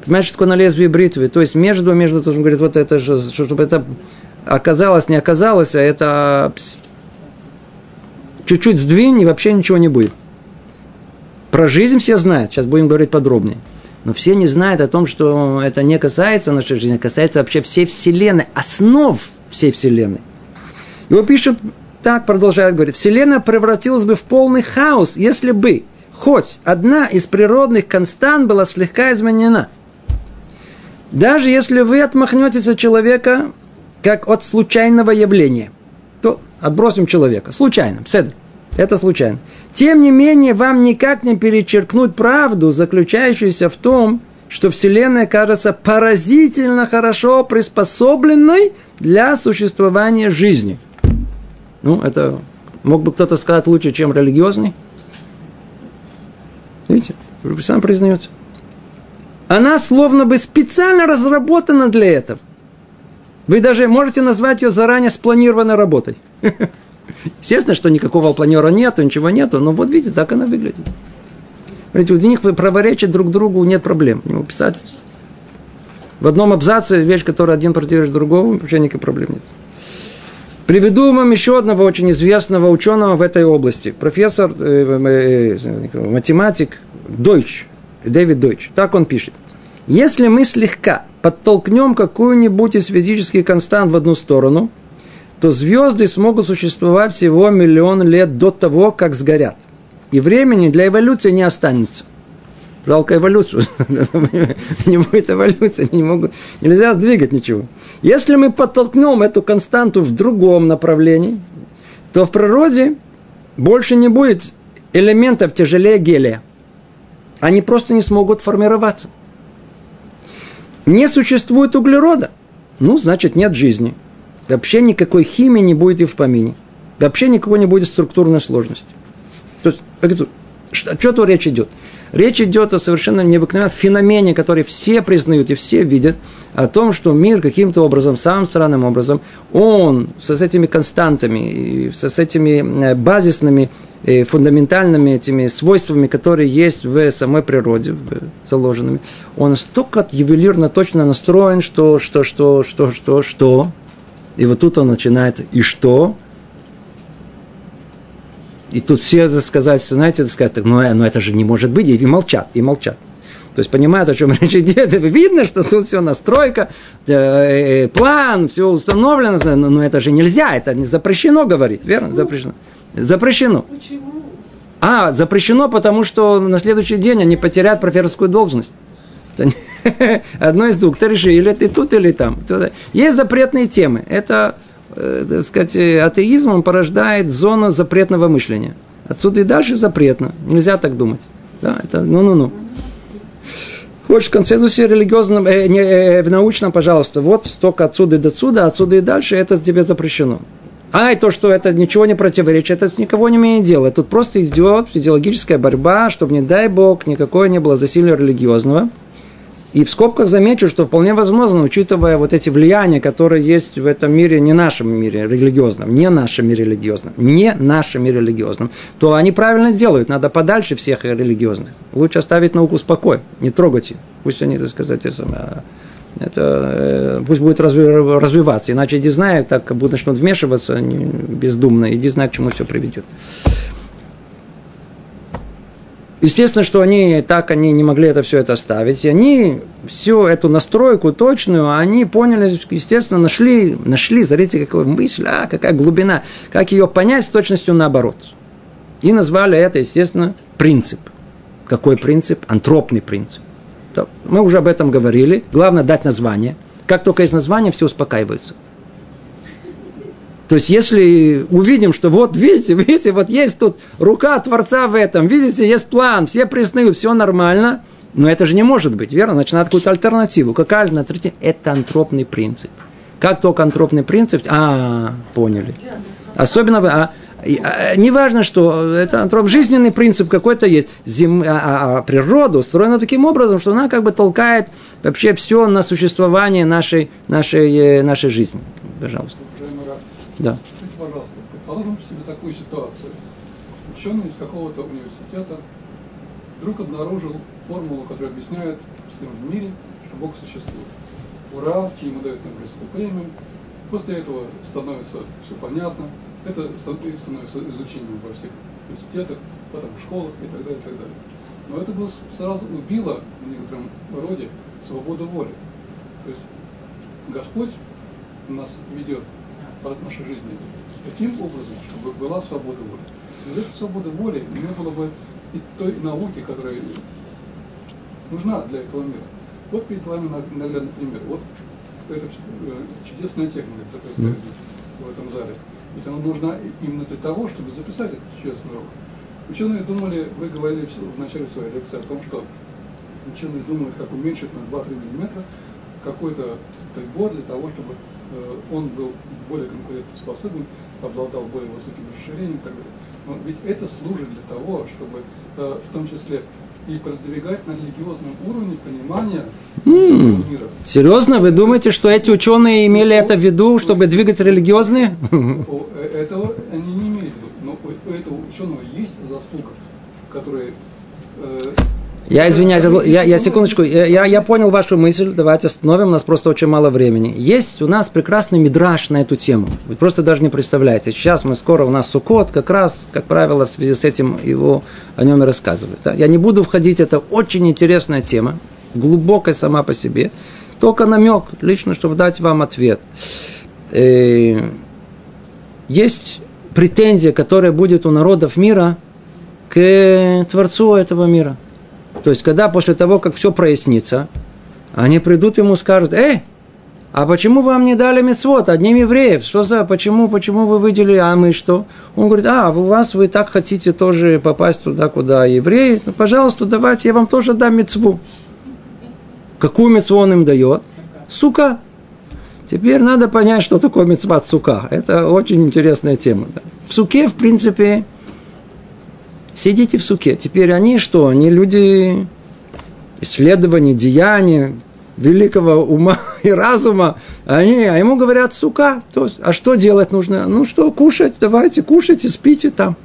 Понимаешь, что такое на лезвии бритвы? То есть между, между, то, что говорит, вот это же, чтобы это оказалось, не оказалось, а это чуть-чуть сдвинь, и вообще ничего не будет. Про жизнь все знают, сейчас будем говорить подробнее. Но все не знают о том, что это не касается нашей жизни, а касается вообще всей Вселенной, основ всей Вселенной. Его пишут так, продолжает говорить, Вселенная превратилась бы в полный хаос, если бы хоть одна из природных констант была слегка изменена – даже если вы отмахнетесь от человека, как от случайного явления, то отбросим человека. Случайно. Это случайно. Тем не менее, вам никак не перечеркнуть правду, заключающуюся в том, что Вселенная кажется поразительно хорошо приспособленной для существования жизни. Ну, это мог бы кто-то сказать лучше, чем религиозный. Видите, сам признается она словно бы специально разработана для этого. Вы даже можете назвать ее заранее спланированной работой. Естественно, что никакого планера нету, ничего нету, но вот видите, так она выглядит. Смотрите, у них противоречить друг другу нет проблем. Ему писать в одном абзаце вещь, которая один противоречит другому, вообще никаких проблем нет. Приведу вам еще одного очень известного ученого в этой области. Профессор, э, э, э, математик Дойч. Дэвид Дойч. Так он пишет. Если мы слегка подтолкнем какую-нибудь из физических констант в одну сторону, то звезды смогут существовать всего миллион лет до того, как сгорят. И времени для эволюции не останется. Жалко эволюцию. не будет эволюции, не могут, нельзя сдвигать ничего. Если мы подтолкнем эту константу в другом направлении, то в природе больше не будет элементов тяжелее гелия они просто не смогут формироваться. Не существует углерода, ну, значит, нет жизни. Вообще никакой химии не будет и в помине. Вообще никакой не будет структурной сложности. То есть, о чем то речь идет? Речь идет о совершенно необыкновенном феномене, который все признают и все видят, о том, что мир каким-то образом, самым странным образом, он с этими константами, с этими э, базисными Э, фундаментальными этими свойствами, которые есть в самой природе, заложенными, он настолько ювелирно точно настроен, что, что, что, что, что, что. И вот тут он начинает, и что? И тут все сказать, знаете, сказать, ну, ну это же не может быть, и молчат, и молчат. То есть понимают, о чем речь идет. Видно, что тут все настройка, э, э, план, все установлено, но это же нельзя, это не запрещено говорить, верно? Запрещено. Запрещено. Почему? А, запрещено, потому что на следующий день они потеряют профессорскую должность. Одно из двух. Ты реши, или ты тут, или там. Есть запретные темы. Это, э, так сказать, атеизм, он порождает зону запретного мышления. Отсюда и дальше запретно. Нельзя так думать. Да, это ну-ну-ну. Хочешь в консенсусе религиозном, э, не, э, в научном, пожалуйста, вот только отсюда и до отсюда, отсюда и дальше, это тебе запрещено. А и то, что это ничего не противоречит, это никого не имеет дела. Тут просто идет идеологическая борьба, чтобы, не дай бог, никакое не было засилия религиозного. И в скобках замечу, что вполне возможно, учитывая вот эти влияния, которые есть в этом мире, не нашем мире религиозном, не нашем мире религиозном, не нашем мире религиозном, то они правильно делают, надо подальше всех религиозных. Лучше оставить науку в покое, не трогать ее. Пусть они, так сказать, это, э, пусть будет развиваться. Иначе иди знай, так как будто начнут вмешиваться бездумно, иди знай, к чему все приведет. Естественно, что они так они не могли это все это оставить. И они всю эту настройку точную, они поняли, естественно, нашли, нашли, смотрите, какая мысль, а, какая глубина, как ее понять с точностью наоборот. И назвали это, естественно, принцип. Какой принцип? Антропный принцип. Мы уже об этом говорили. Главное дать название. Как только есть название, все успокаиваются. То есть, если увидим, что вот, видите, видите, вот есть тут рука Творца в этом, видите, есть план, все признают, все нормально, но это же не может быть, верно? Значит, надо какую-то альтернативу. Какая альтернатива? Это антропный принцип. Как только антропный принцип, а, поняли. Особенно, а, а, не важно, что это антроп, жизненный принцип какой-то есть. Зем, а, а, а природа устроена таким образом, что она как бы толкает вообще все на существование нашей, нашей, э, нашей жизни. Пожалуйста. Да. Скажите, пожалуйста, предположим себе такую ситуацию. Ученый из какого-то университета вдруг обнаружил формулу, которая объясняет всем в мире, что Бог существует. Ура, ему дают Нобелевскую премию. После этого становится все понятно. Это становится изучением во всех университетах, потом в школах и так далее, и так далее. Но это было, сразу убило в некотором роде свободу воли. То есть Господь нас ведет от нашей жизни таким образом, чтобы была свобода воли. Без этой свободы воли не было бы и той науки, которая нужна для этого мира. Вот перед вами наглядный пример. Вот это э, чудесная техника, которая стоит здесь, в этом зале. Ведь она нужна именно для того, чтобы записать этот чудесный урок. Ученые думали, вы говорили в начале своей лекции о том, что ученые думают, как уменьшить на 2-3 мм какой-то прибор для того, чтобы он был более конкурентоспособен, обладал более высоким расширением и так далее. Но ведь это служит для того, чтобы э, в том числе и продвигать на религиозном уровне понимание mm. мира. Серьезно? Вы думаете, что эти ученые имели это в виду, чтобы двигать религиозные? Э, этого они не имели в виду. Но у этого ученого есть заслуга, которая я извиняюсь, я, я секундочку, я, я понял вашу мысль, давайте остановим, у нас просто очень мало времени. Есть у нас прекрасный мидраж на эту тему, вы просто даже не представляете. Сейчас мы скоро, у нас Сукот, как раз, как правило, в связи с этим его о нем и рассказывают. Да? Я не буду входить, это очень интересная тема, глубокая сама по себе, только намек, лично, чтобы дать вам ответ. Э, есть претензия, которая будет у народов мира к Творцу этого мира – то есть, когда после того, как все прояснится, они придут ему и скажут, эй, а почему вам не дали мецвод, одним евреев? Что за, почему, почему вы выделили, а мы что? Он говорит, а, у вас вы так хотите тоже попасть туда, куда евреи, ну, пожалуйста, давайте, я вам тоже дам мецву. Какую мецву он им дает? Сука. Теперь надо понять, что такое мецват сука. Это очень интересная тема. В суке, в принципе, Сидите в суке. Теперь они что? Они люди исследований, деяний, великого ума и разума, они, а ему говорят, сука, то есть, а что делать нужно? Ну что, кушать, давайте, кушайте, спите там.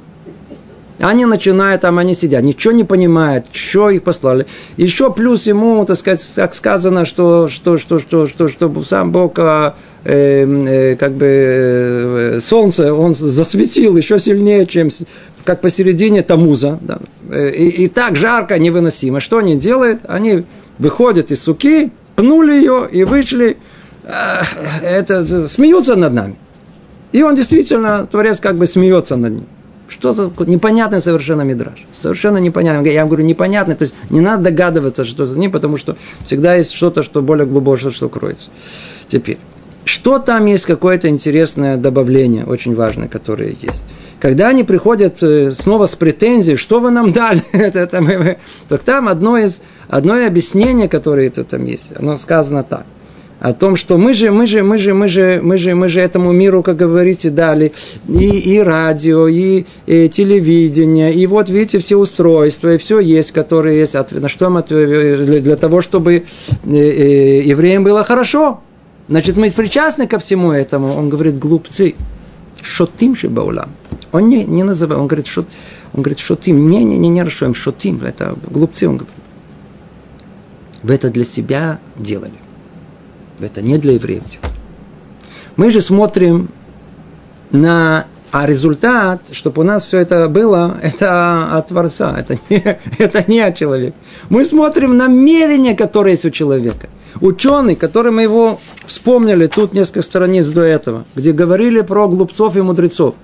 Они начинают, там они сидят, ничего не понимают, что их послали. Еще плюс ему, так сказать, так сказано, что, что, что, что, что, что сам Бог э, э, как бы э, солнце он засветил еще сильнее, чем как посередине Тамуза, да, и, и так жарко, невыносимо. Что они делают? Они выходят из суки, пнули ее и вышли, это, смеются над нами. И он действительно, Творец как бы смеется над ним. Что за непонятный совершенно мидраж. Совершенно непонятный. Я говорю, непонятный. То есть не надо догадываться, что за ним, потому что всегда есть что-то, что более глубокое, что кроется. Теперь. Что там есть какое-то интересное добавление, очень важное, которое есть. Когда они приходят э, снова с претензией, что вы нам дали, это, мы, то там одно из, одно объяснение, которое это там есть, оно сказано так о том, что мы же, мы же, мы же, мы же, мы же, мы же этому миру, как говорите, дали и, и радио, и, и телевидение, и вот видите все устройства, и все есть, которые есть. На что мы для того, чтобы э, э, евреям было хорошо. Значит, мы причастны ко всему этому. Он говорит, глупцы. Шотим шибаулам. Он не, не называет, он говорит, шот, он говорит, шотим. Не, не, не, не расшоем, шотим. Это глупцы, он говорит. Вы это для себя делали. Это не для евреев Мы же смотрим на а результат, чтобы у нас все это было, это от Творца, это не, это не от человека. Мы смотрим намерение, которое есть у человека. Ученый, который мы его вспомнили тут несколько страниц до этого, где говорили про глупцов и мудрецов,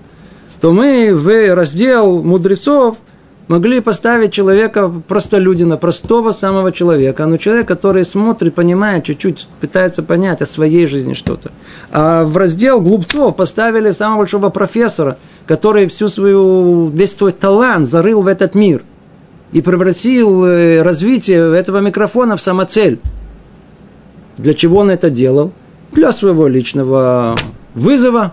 то мы в раздел мудрецов – могли поставить человека, простолюдина, простого самого человека, но человек, который смотрит, понимает, чуть-чуть пытается понять о своей жизни что-то. А в раздел глупцов поставили самого большого профессора, который всю свою, весь свой талант зарыл в этот мир и превратил э, развитие этого микрофона в самоцель. Для чего он это делал? Для своего личного вызова,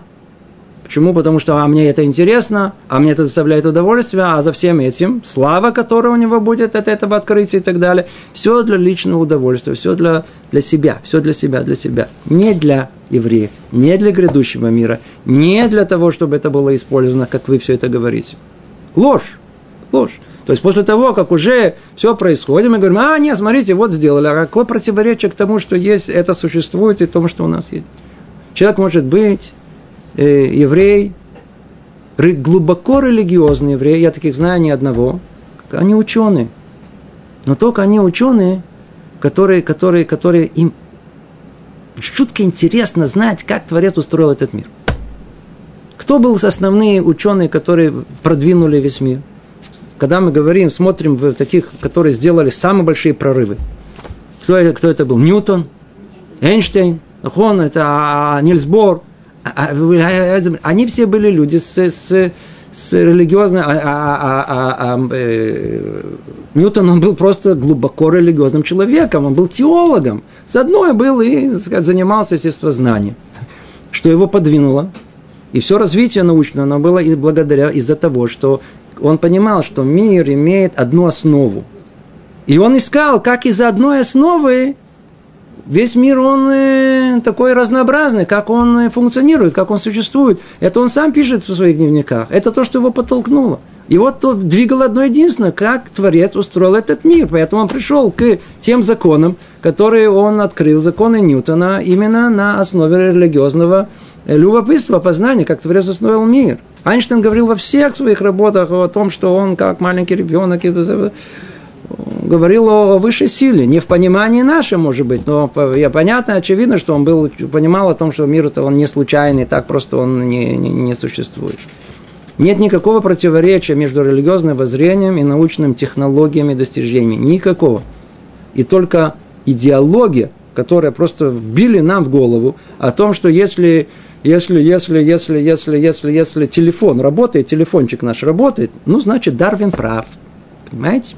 Почему? Потому что а мне это интересно, а мне это доставляет удовольствие, а за всем этим слава, которая у него будет от этого открытия и так далее. Все для личного удовольствия, все для, для себя, все для себя, для себя. Не для евреев, не для грядущего мира, не для того, чтобы это было использовано, как вы все это говорите. Ложь, ложь. То есть после того, как уже все происходит, мы говорим, а, нет, смотрите, вот сделали. А какое противоречие к тому, что есть, это существует и тому, что у нас есть? Человек может быть э, еврей, глубоко религиозный еврей, я таких знаю ни одного, они ученые. Но только они ученые, которые, которые, которые им жутко интересно знать, как Творец устроил этот мир. Кто был основные ученые, которые продвинули весь мир? Когда мы говорим, смотрим в таких, которые сделали самые большие прорывы. Кто это, кто это был? Ньютон, Эйнштейн, он, это а, а, Нильс Бор, а, а, они все были люди с, с, с религиозной... А, а, а, а, э, Ньютон, он был просто глубоко религиозным человеком, он был теологом. Заодно был и сказать, занимался естествознанием. Что его подвинуло. И все развитие научное, оно было и благодаря из-за того, что он понимал, что мир имеет одну основу. И он искал, как из одной основы весь мир, он э, такой разнообразный, как он э, функционирует, как он существует. Это он сам пишет в своих дневниках. Это то, что его подтолкнуло. И вот то двигало одно единственное, как Творец устроил этот мир. Поэтому он пришел к тем законам, которые он открыл, законы Ньютона, именно на основе религиозного э, любопытства, познания, как Творец устроил мир. Айнштейн говорил во всех своих работах о том, что он как маленький ребенок говорил о высшей силе, не в понимании нашем, может быть, но я понятно, очевидно, что он был, понимал о том, что мир это он не случайный, так просто он не, не, не существует. Нет никакого противоречия между религиозным воззрением и научными технологиями достижениями. Никакого. И только идеология, которая просто вбили нам в голову о том, что если если, если, если, если, если, если телефон работает, телефончик наш работает, ну, значит, Дарвин прав. Понимаете?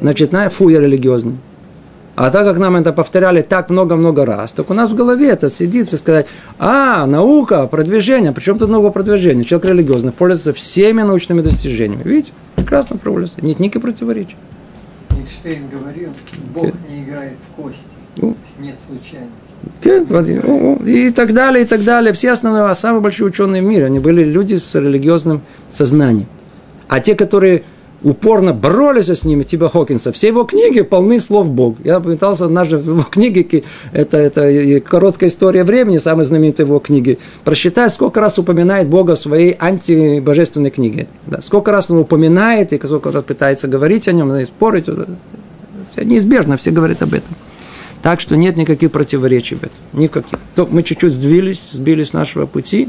значит, на фу, я религиозный. А так как нам это повторяли так много-много раз, так у нас в голове это сидится сказать, а, наука, продвижение, причем тут много продвижения. Человек религиозный пользуется всеми научными достижениями. Видите, прекрасно пользуется, нет никаких противоречий. Эйнштейн говорил, Бог не играет в кости. Ну, нет случайности. И так далее, и так далее. Все основные, а самые большие ученые в мире, они были люди с религиозным сознанием. А те, которые упорно боролись с ними, типа Хокинса. Все его книги полны слов Бог. Я пытался однажды в его книге, это, это короткая история времени, самая знаменитая его книги, просчитать, сколько раз упоминает Бога в своей антибожественной книге. Да, сколько раз он упоминает, и сколько раз пытается говорить о нем, и спорить. Неизбежно, все говорят об этом. Так что нет никаких противоречий в этом. Никаких. То мы чуть-чуть сдвинулись, сбились с нашего пути,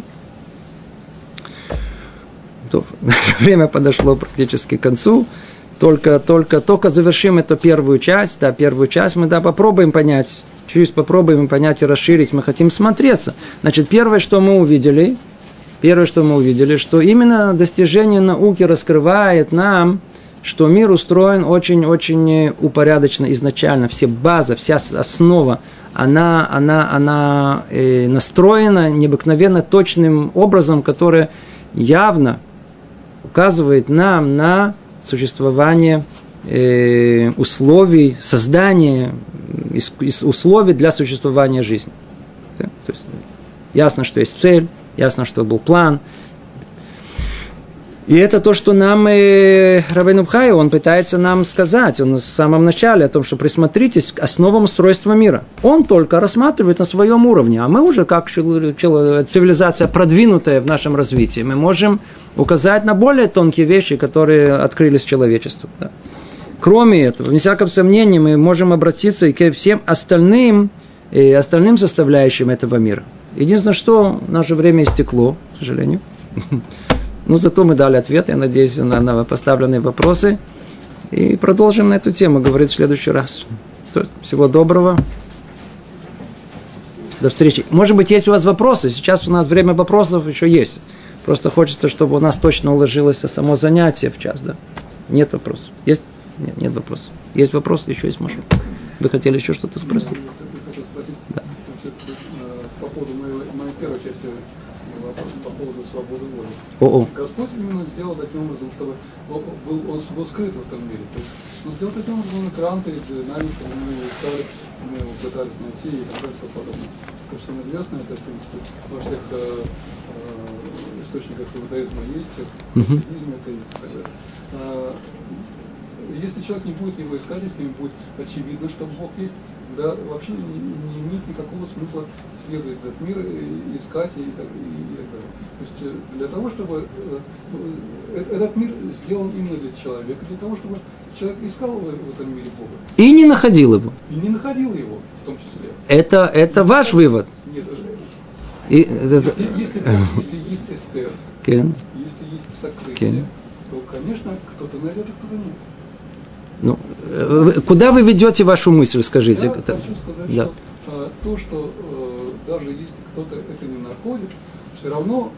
то, время подошло практически к концу. Только, только, только завершим эту первую часть. Да, первую часть мы да, попробуем понять. Чуть попробуем понять и расширить. Мы хотим смотреться. Значит, первое, что мы увидели, первое, что мы увидели, что именно достижение науки раскрывает нам, что мир устроен очень-очень упорядоченно изначально. Все база, вся основа, она, она, она э, настроена необыкновенно точным образом, который явно указывает нам на существование э, условий, создание условий для существования жизни. Да? То есть, ясно, что есть цель, ясно, что был план, и это то, что нам э, Равен Убхай, он пытается нам сказать, он в самом начале о том, что присмотритесь к основам устройства мира. Он только рассматривает на своем уровне, а мы уже как цивилизация продвинутая в нашем развитии, мы можем указать на более тонкие вещи, которые открылись человечеству. Да. Кроме этого, вне всяком сомнении, мы можем обратиться и ко всем остальным, и остальным составляющим этого мира. Единственное, что наше время истекло, к сожалению. Ну, зато мы дали ответ, я надеюсь, на, на поставленные вопросы. И продолжим на эту тему говорить в следующий раз. Всего доброго. До встречи. Может быть, есть у вас вопросы? Сейчас у нас время вопросов еще есть. Просто хочется, чтобы у нас точно уложилось само занятие в час, да? Нет вопросов. Есть? Нет, нет вопросов. Есть вопрос, еще есть, может. Вы хотели еще что-то спросить? Да. По поводу моей, моей первой части вопроса, по поводу свободы воли. О-о. Господь именно сделал таким образом, чтобы он был, он был скрыт в этом мире. То есть, он сделал таким образом экран перед нами, чтобы мы его искали, мы его пытались найти и так далее и подобное. То, что известно, это, в принципе, во всех э, э, источниках иудаизма есть, в хасидизме это есть и так далее. А, если человек не будет его искать, если ему будет очевидно, что Бог есть, да, вообще не, не имеет никакого смысла исследовать этот мир, и искать и, так, и, и так далее. То есть э, для того, чтобы э, э, этот мир сделан именно для человека, для того, чтобы человек искал в, в этом мире Бога. И не находил его. И не находил его, в том числе. Это, это ваш вывод. Нет, и, если, это... если, если есть эстер, Кен. если есть сокрытие, Кен. то, конечно, кто-то найдет, а кто-то нет. Ну, куда вы ведете вашу мысль, скажите? Я хочу сказать, да. что а, то, что а, даже если кто-то это не находит, все равно,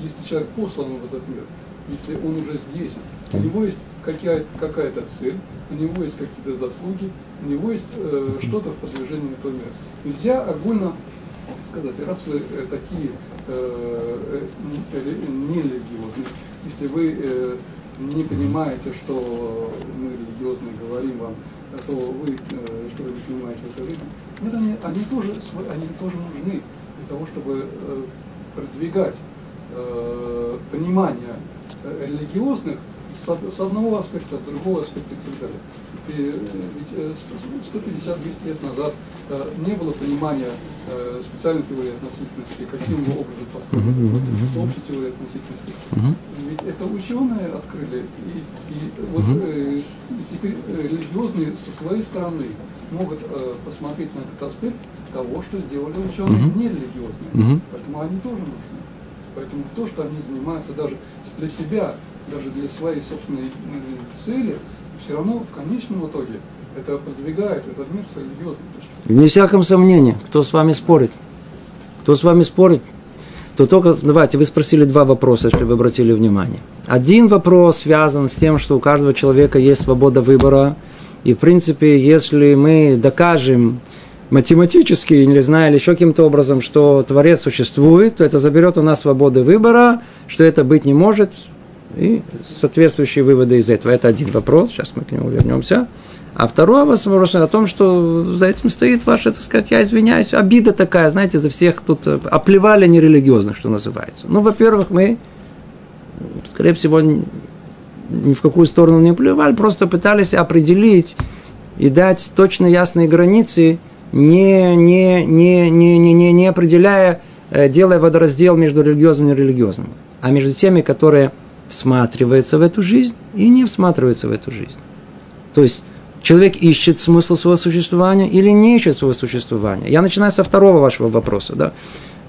если человек послан в этот мир, если он уже здесь, у него есть какая- какая-то цель, у него есть какие-то заслуги, у него есть э, что-то в продвижении этого мира. Нельзя огульно сказать, раз вы э, такие э, э, нерелигиозные, если вы э, не понимаете, что мы религиозные говорим вам, то вы, э, что вы не понимаете в этой жизни. Нет, они, они, тоже, они тоже нужны для того, чтобы э, продвигать э, понимание религиозных с одного аспекта, с другого аспекта и так далее. Ведь 150-200 лет назад не было понимания специальной теории относительности, каким образом построить общей теории относительности. Ведь это ученые открыли, и, и вот э, теперь религиозные со своей стороны могут э, посмотреть на этот аспект того, что сделали ученые нерелигиозные. Поэтому они тоже нужны. Поэтому то, что они занимаются даже для себя, даже для своей собственной цели, все равно в конечном итоге это продвигает этот мир с религиозной точки. Вне всяком сомнении, кто с вами спорит? Кто с вами спорит? То только, давайте, вы спросили два вопроса, если вы обратили внимание. Один вопрос связан с тем, что у каждого человека есть свобода выбора, и, в принципе, если мы докажем математически, не знаю, или еще каким-то образом, что Творец существует, то это заберет у нас свободу выбора, что это быть не может, и соответствующие выводы из этого. Это один вопрос, сейчас мы к нему вернемся. А второй вопрос о том, что за этим стоит ваша, так сказать, я извиняюсь, обида такая, знаете, за всех тут оплевали нерелигиозных, что называется. Ну, во-первых, мы, скорее всего, ни в какую сторону не плевали, просто пытались определить и дать точно ясные границы, не, не, не, не, не, не, не определяя, э, делая водораздел между религиозным и нерелигиозным, а между теми, которые всматриваются в эту жизнь и не всматриваются в эту жизнь. То есть человек ищет смысл своего существования или не ищет своего существования. Я начинаю со второго вашего вопроса. Да?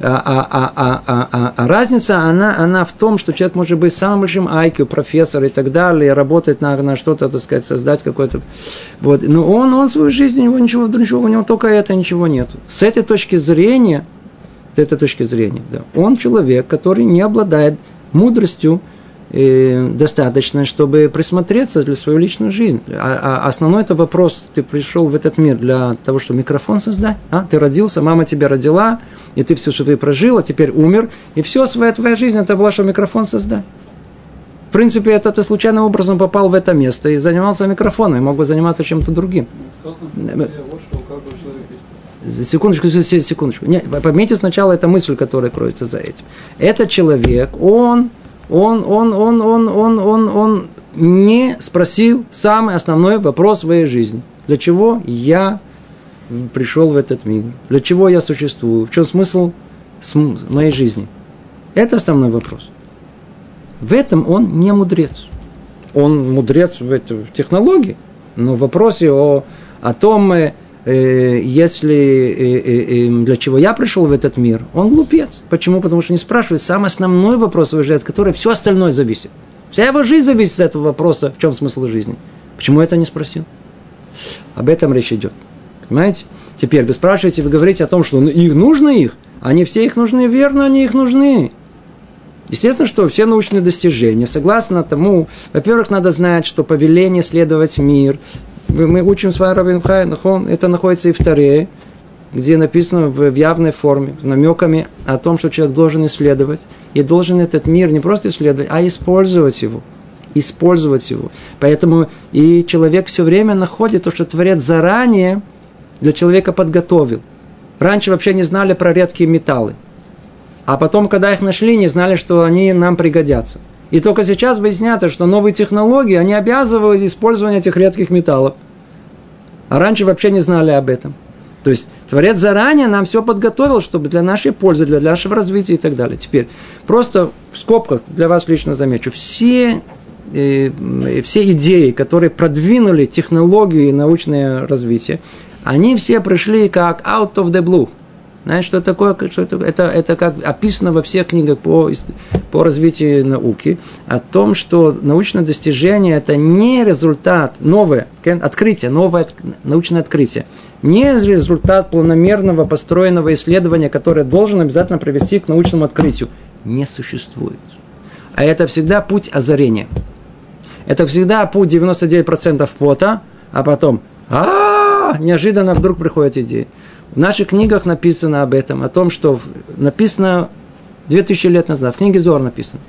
А, а, а, а, а, а разница, она, она в том, что человек может быть самым большим IQ, профессор и так далее, работать на, на что-то, так сказать, создать какой-то... Вот. Но он, он свою жизнь, у него ничего, ничего, у него только это, ничего нет. С этой точки зрения, с этой точки зрения, да, он человек, который не обладает мудростью, достаточно, чтобы присмотреться для своей личной жизни. А, а основной это вопрос, ты пришел в этот мир для того, чтобы микрофон создать, а? Ты родился, мама тебя родила, и ты всю жизнь прожил, а теперь умер, и все своя твоя жизнь это была, чтобы микрофон создать. В принципе, это ты случайным образом попал в это место и занимался микрофоном, и мог бы заниматься чем-то другим. Секундочку, секундочку. Нет, поймите сначала эту мысль, которая кроется за этим. Этот человек, он он, он, он, он, он, он, он не спросил самый основной вопрос своей жизни. Для чего я пришел в этот мир? Для чего я существую? В чем смысл моей жизни? Это основной вопрос. В этом он не мудрец. Он мудрец в, это, в технологии, но в вопросе о, о том, Э, если э, э, эм, для чего я пришел в этот мир, он глупец. Почему? Потому что не спрашивает самый основной вопрос от которого все остальное зависит. Вся его жизнь зависит от этого вопроса, в чем смысл жизни. Почему это не спросил? Об этом речь идет. Понимаете? Теперь вы спрашиваете, вы говорите о том, что их нужно их. Они все их нужны, верно, они их нужны. Естественно, что все научные достижения, согласно тому, во-первых, надо знать, что повеление следовать мир, мы учим с вами Рабин Ханахон, это находится и в Таре, где написано в, явной форме, с намеками о том, что человек должен исследовать, и должен этот мир не просто исследовать, а использовать его. Использовать его. Поэтому и человек все время находит то, что Творец заранее для человека подготовил. Раньше вообще не знали про редкие металлы. А потом, когда их нашли, не знали, что они нам пригодятся. И только сейчас выясняется, что новые технологии, они обязывают использование этих редких металлов. А раньше вообще не знали об этом. То есть Творец заранее нам все подготовил, чтобы для нашей пользы, для нашего развития и так далее. Теперь просто в скобках для вас лично замечу, все, э, все идеи, которые продвинули технологию и научное развитие, они все пришли как out of the blue – знаешь, что такое? Что это, это, это как описано во всех книгах по, по развитию науки, о том, что научное достижение – это не результат, новое открытие, новое научное открытие, не результат планомерного построенного исследования, которое должен обязательно привести к научному открытию. Не существует. А это всегда путь озарения. Это всегда путь 99% пота, а потом а неожиданно вдруг приходит идея. В наших книгах написано об этом, о том, что написано 2000 лет назад, в книге Зор написано.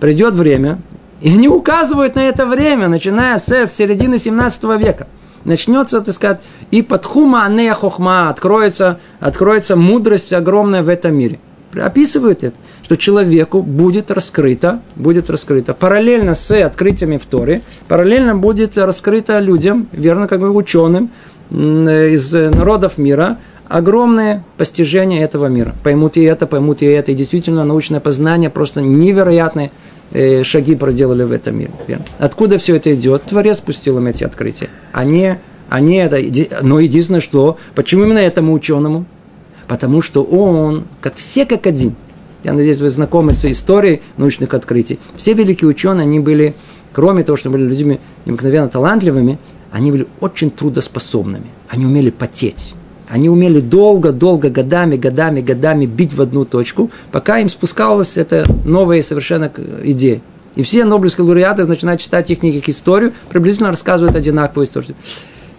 Придет время, и они указывают на это время, начиная с, середины 17 века. Начнется, так сказать, и под хума анея хохма откроется, откроется мудрость огромная в этом мире. Описывают это, что человеку будет раскрыто, будет раскрыто параллельно с открытиями в Торе, параллельно будет раскрыто людям, верно, как бы ученым из народов мира, огромное постижение этого мира. Поймут и это, поймут и это. И действительно, научное познание просто невероятные э, шаги проделали в этом мире. Откуда все это идет? Творец спустил им эти открытия. Они, они это, но единственное, что, почему именно этому ученому? Потому что он, как все как один, я надеюсь, вы знакомы с историей научных открытий. Все великие ученые, они были, кроме того, что были людьми необыкновенно талантливыми, они были очень трудоспособными. Они умели потеть. Они умели долго-долго, годами, годами, годами бить в одну точку, пока им спускалась эта новая совершенно идея. И все нобелевские лауреаты начинают читать их книги историю, приблизительно рассказывают одинаковую историю.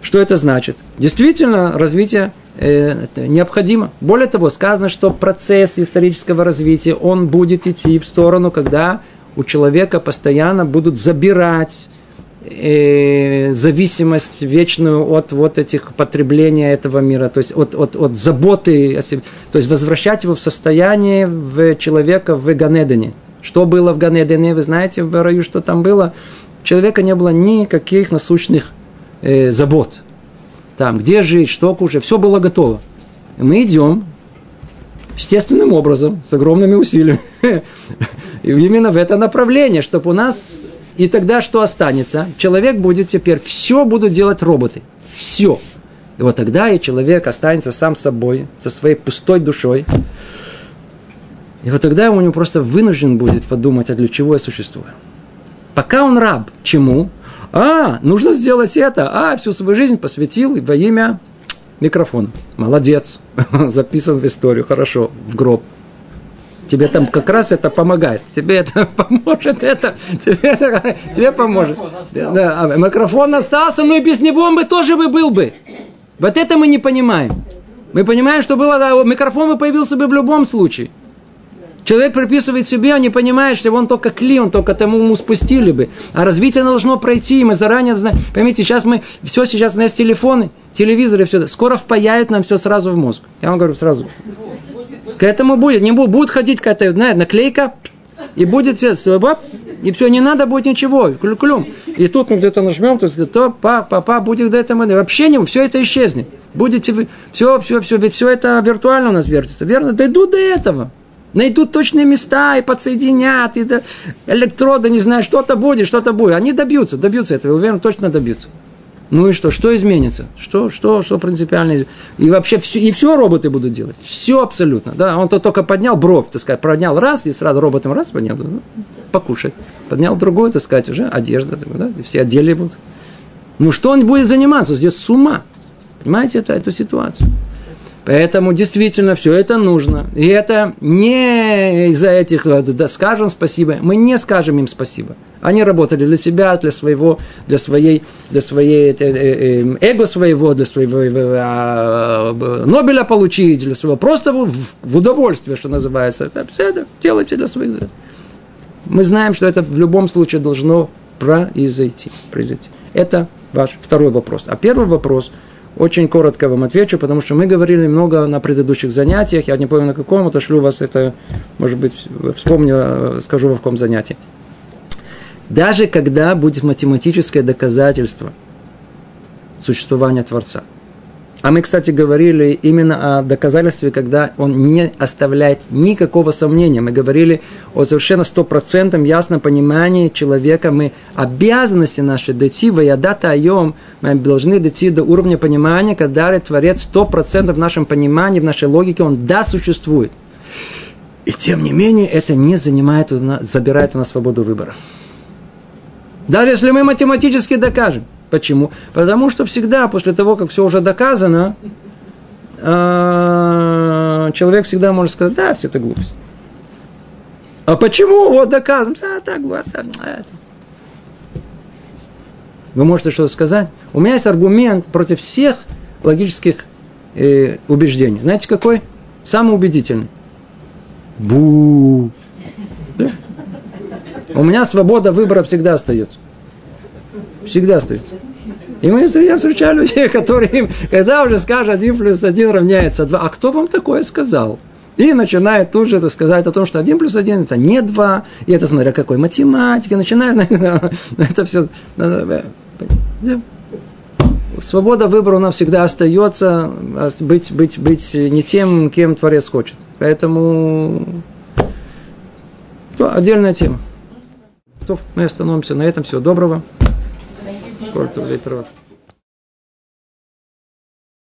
Что это значит? Действительно, развитие э, необходимо. Более того, сказано, что процесс исторического развития, он будет идти в сторону, когда у человека постоянно будут забирать э, зависимость вечную от вот этих потребления этого мира, то есть от, от, от заботы о себе, то есть возвращать его в состояние в человека в Ганедене. Что было в Ганедене, вы знаете, в раю, что там было? у человека не было никаких насущных э, забот. Там, где жить, что кушать, все было готово. И мы идем естественным образом, с огромными усилиями, именно в это направление, чтобы у нас и тогда что останется? Человек будет теперь, все будут делать роботы. Все. И вот тогда и человек останется сам собой, со своей пустой душой. И вот тогда он просто вынужден будет подумать, а для чего я существую. Пока он раб, чему? А, нужно сделать это. А, всю свою жизнь посвятил во имя микрофона. Молодец. Записан в историю. Хорошо. В гроб. Тебе там как раз это помогает. Тебе это поможет, это тебе, это, тебе поможет. Микрофон да, а микрофон остался, но и без него бы тоже бы был бы. Вот это мы не понимаем. Мы понимаем, что было, да, микрофон бы появился бы в любом случае. Человек приписывает себе, он не понимает, что он только кли, он только тому ему спустили бы. А развитие должно пройти, и мы заранее знаем. Поймите, сейчас мы, все сейчас у нас телефоны, телевизоры, все. Скоро впаяют нам все сразу в мозг. Я вам говорю сразу. К этому будет, не будет, будет ходить какая-то, знаете, наклейка, и будет все, и все, не надо будет ничего, клюм. И тут мы где-то нажмем, то есть, то, па, папа, будет где-то, вообще не, все это исчезнет. Будете все, все, все, все это виртуально у нас вертится, верно? Дойдут до этого. Найдут точные места и подсоединят, и электроды, не знаю, что-то будет, что-то будет. Они добьются, добьются этого, уверен, точно добьются. Ну и что? Что изменится? Что, что, что принципиально? И вообще все, и все роботы будут делать. Все абсолютно. Да? Он то только поднял бровь, так сказать, поднял раз, и сразу роботом раз поднял, ну, покушать. Поднял другой, так сказать, уже одежда, да? и все одели будут. Ну что он будет заниматься? Здесь с ума. Понимаете это, эту ситуацию? Поэтому действительно все это нужно. И это не из-за этих, да, скажем спасибо, мы не скажем им спасибо. Они работали для себя, для своего, для своей, для своей э, э, э, эго своего, для своего э, Нобеля получить, для своего просто в, в удовольствие, что называется. Все это делайте для своих. Мы знаем, что это в любом случае должно произойти. произойти. Это ваш второй вопрос. А первый вопрос – очень коротко вам отвечу, потому что мы говорили много на предыдущих занятиях. Я не помню на каком, отошлю вас это, может быть, вспомню, скажу во каком занятии. Даже когда будет математическое доказательство существования Творца – а мы, кстати, говорили именно о доказательстве, когда он не оставляет никакого сомнения. Мы говорили о совершенно стопроцентном ясном понимании человека. Мы обязанности наши дойти в Ядата Айом, мы должны дойти до уровня понимания, когда Творец сто процентов в нашем понимании, в нашей логике, он да существует. И тем не менее, это не занимает, забирает у нас свободу выбора. Даже если мы математически докажем – Почему? Потому что всегда после того, как все уже доказано, а, человек всегда может сказать, да, все это глупость. А почему? Вот доказано. А, так, глупость. Вы можете что-то сказать? У меня есть аргумент против всех логических э, убеждений. Знаете какой? Самый убедительный. Бу. У меня свобода выбора всегда остается. Всегда остается. И мы я встречаю людей, которые, когда уже скажут 1 плюс 1 равняется 2, а кто вам такое сказал? И начинает тут же это сказать о том, что 1 плюс 1 это не 2, и это смотря какой математики, начинает это все. Свобода выбора у нас всегда остается быть, быть, быть не тем, кем Творец хочет. Поэтому отдельная тема. Мы остановимся на этом. Всего доброго. Сколько?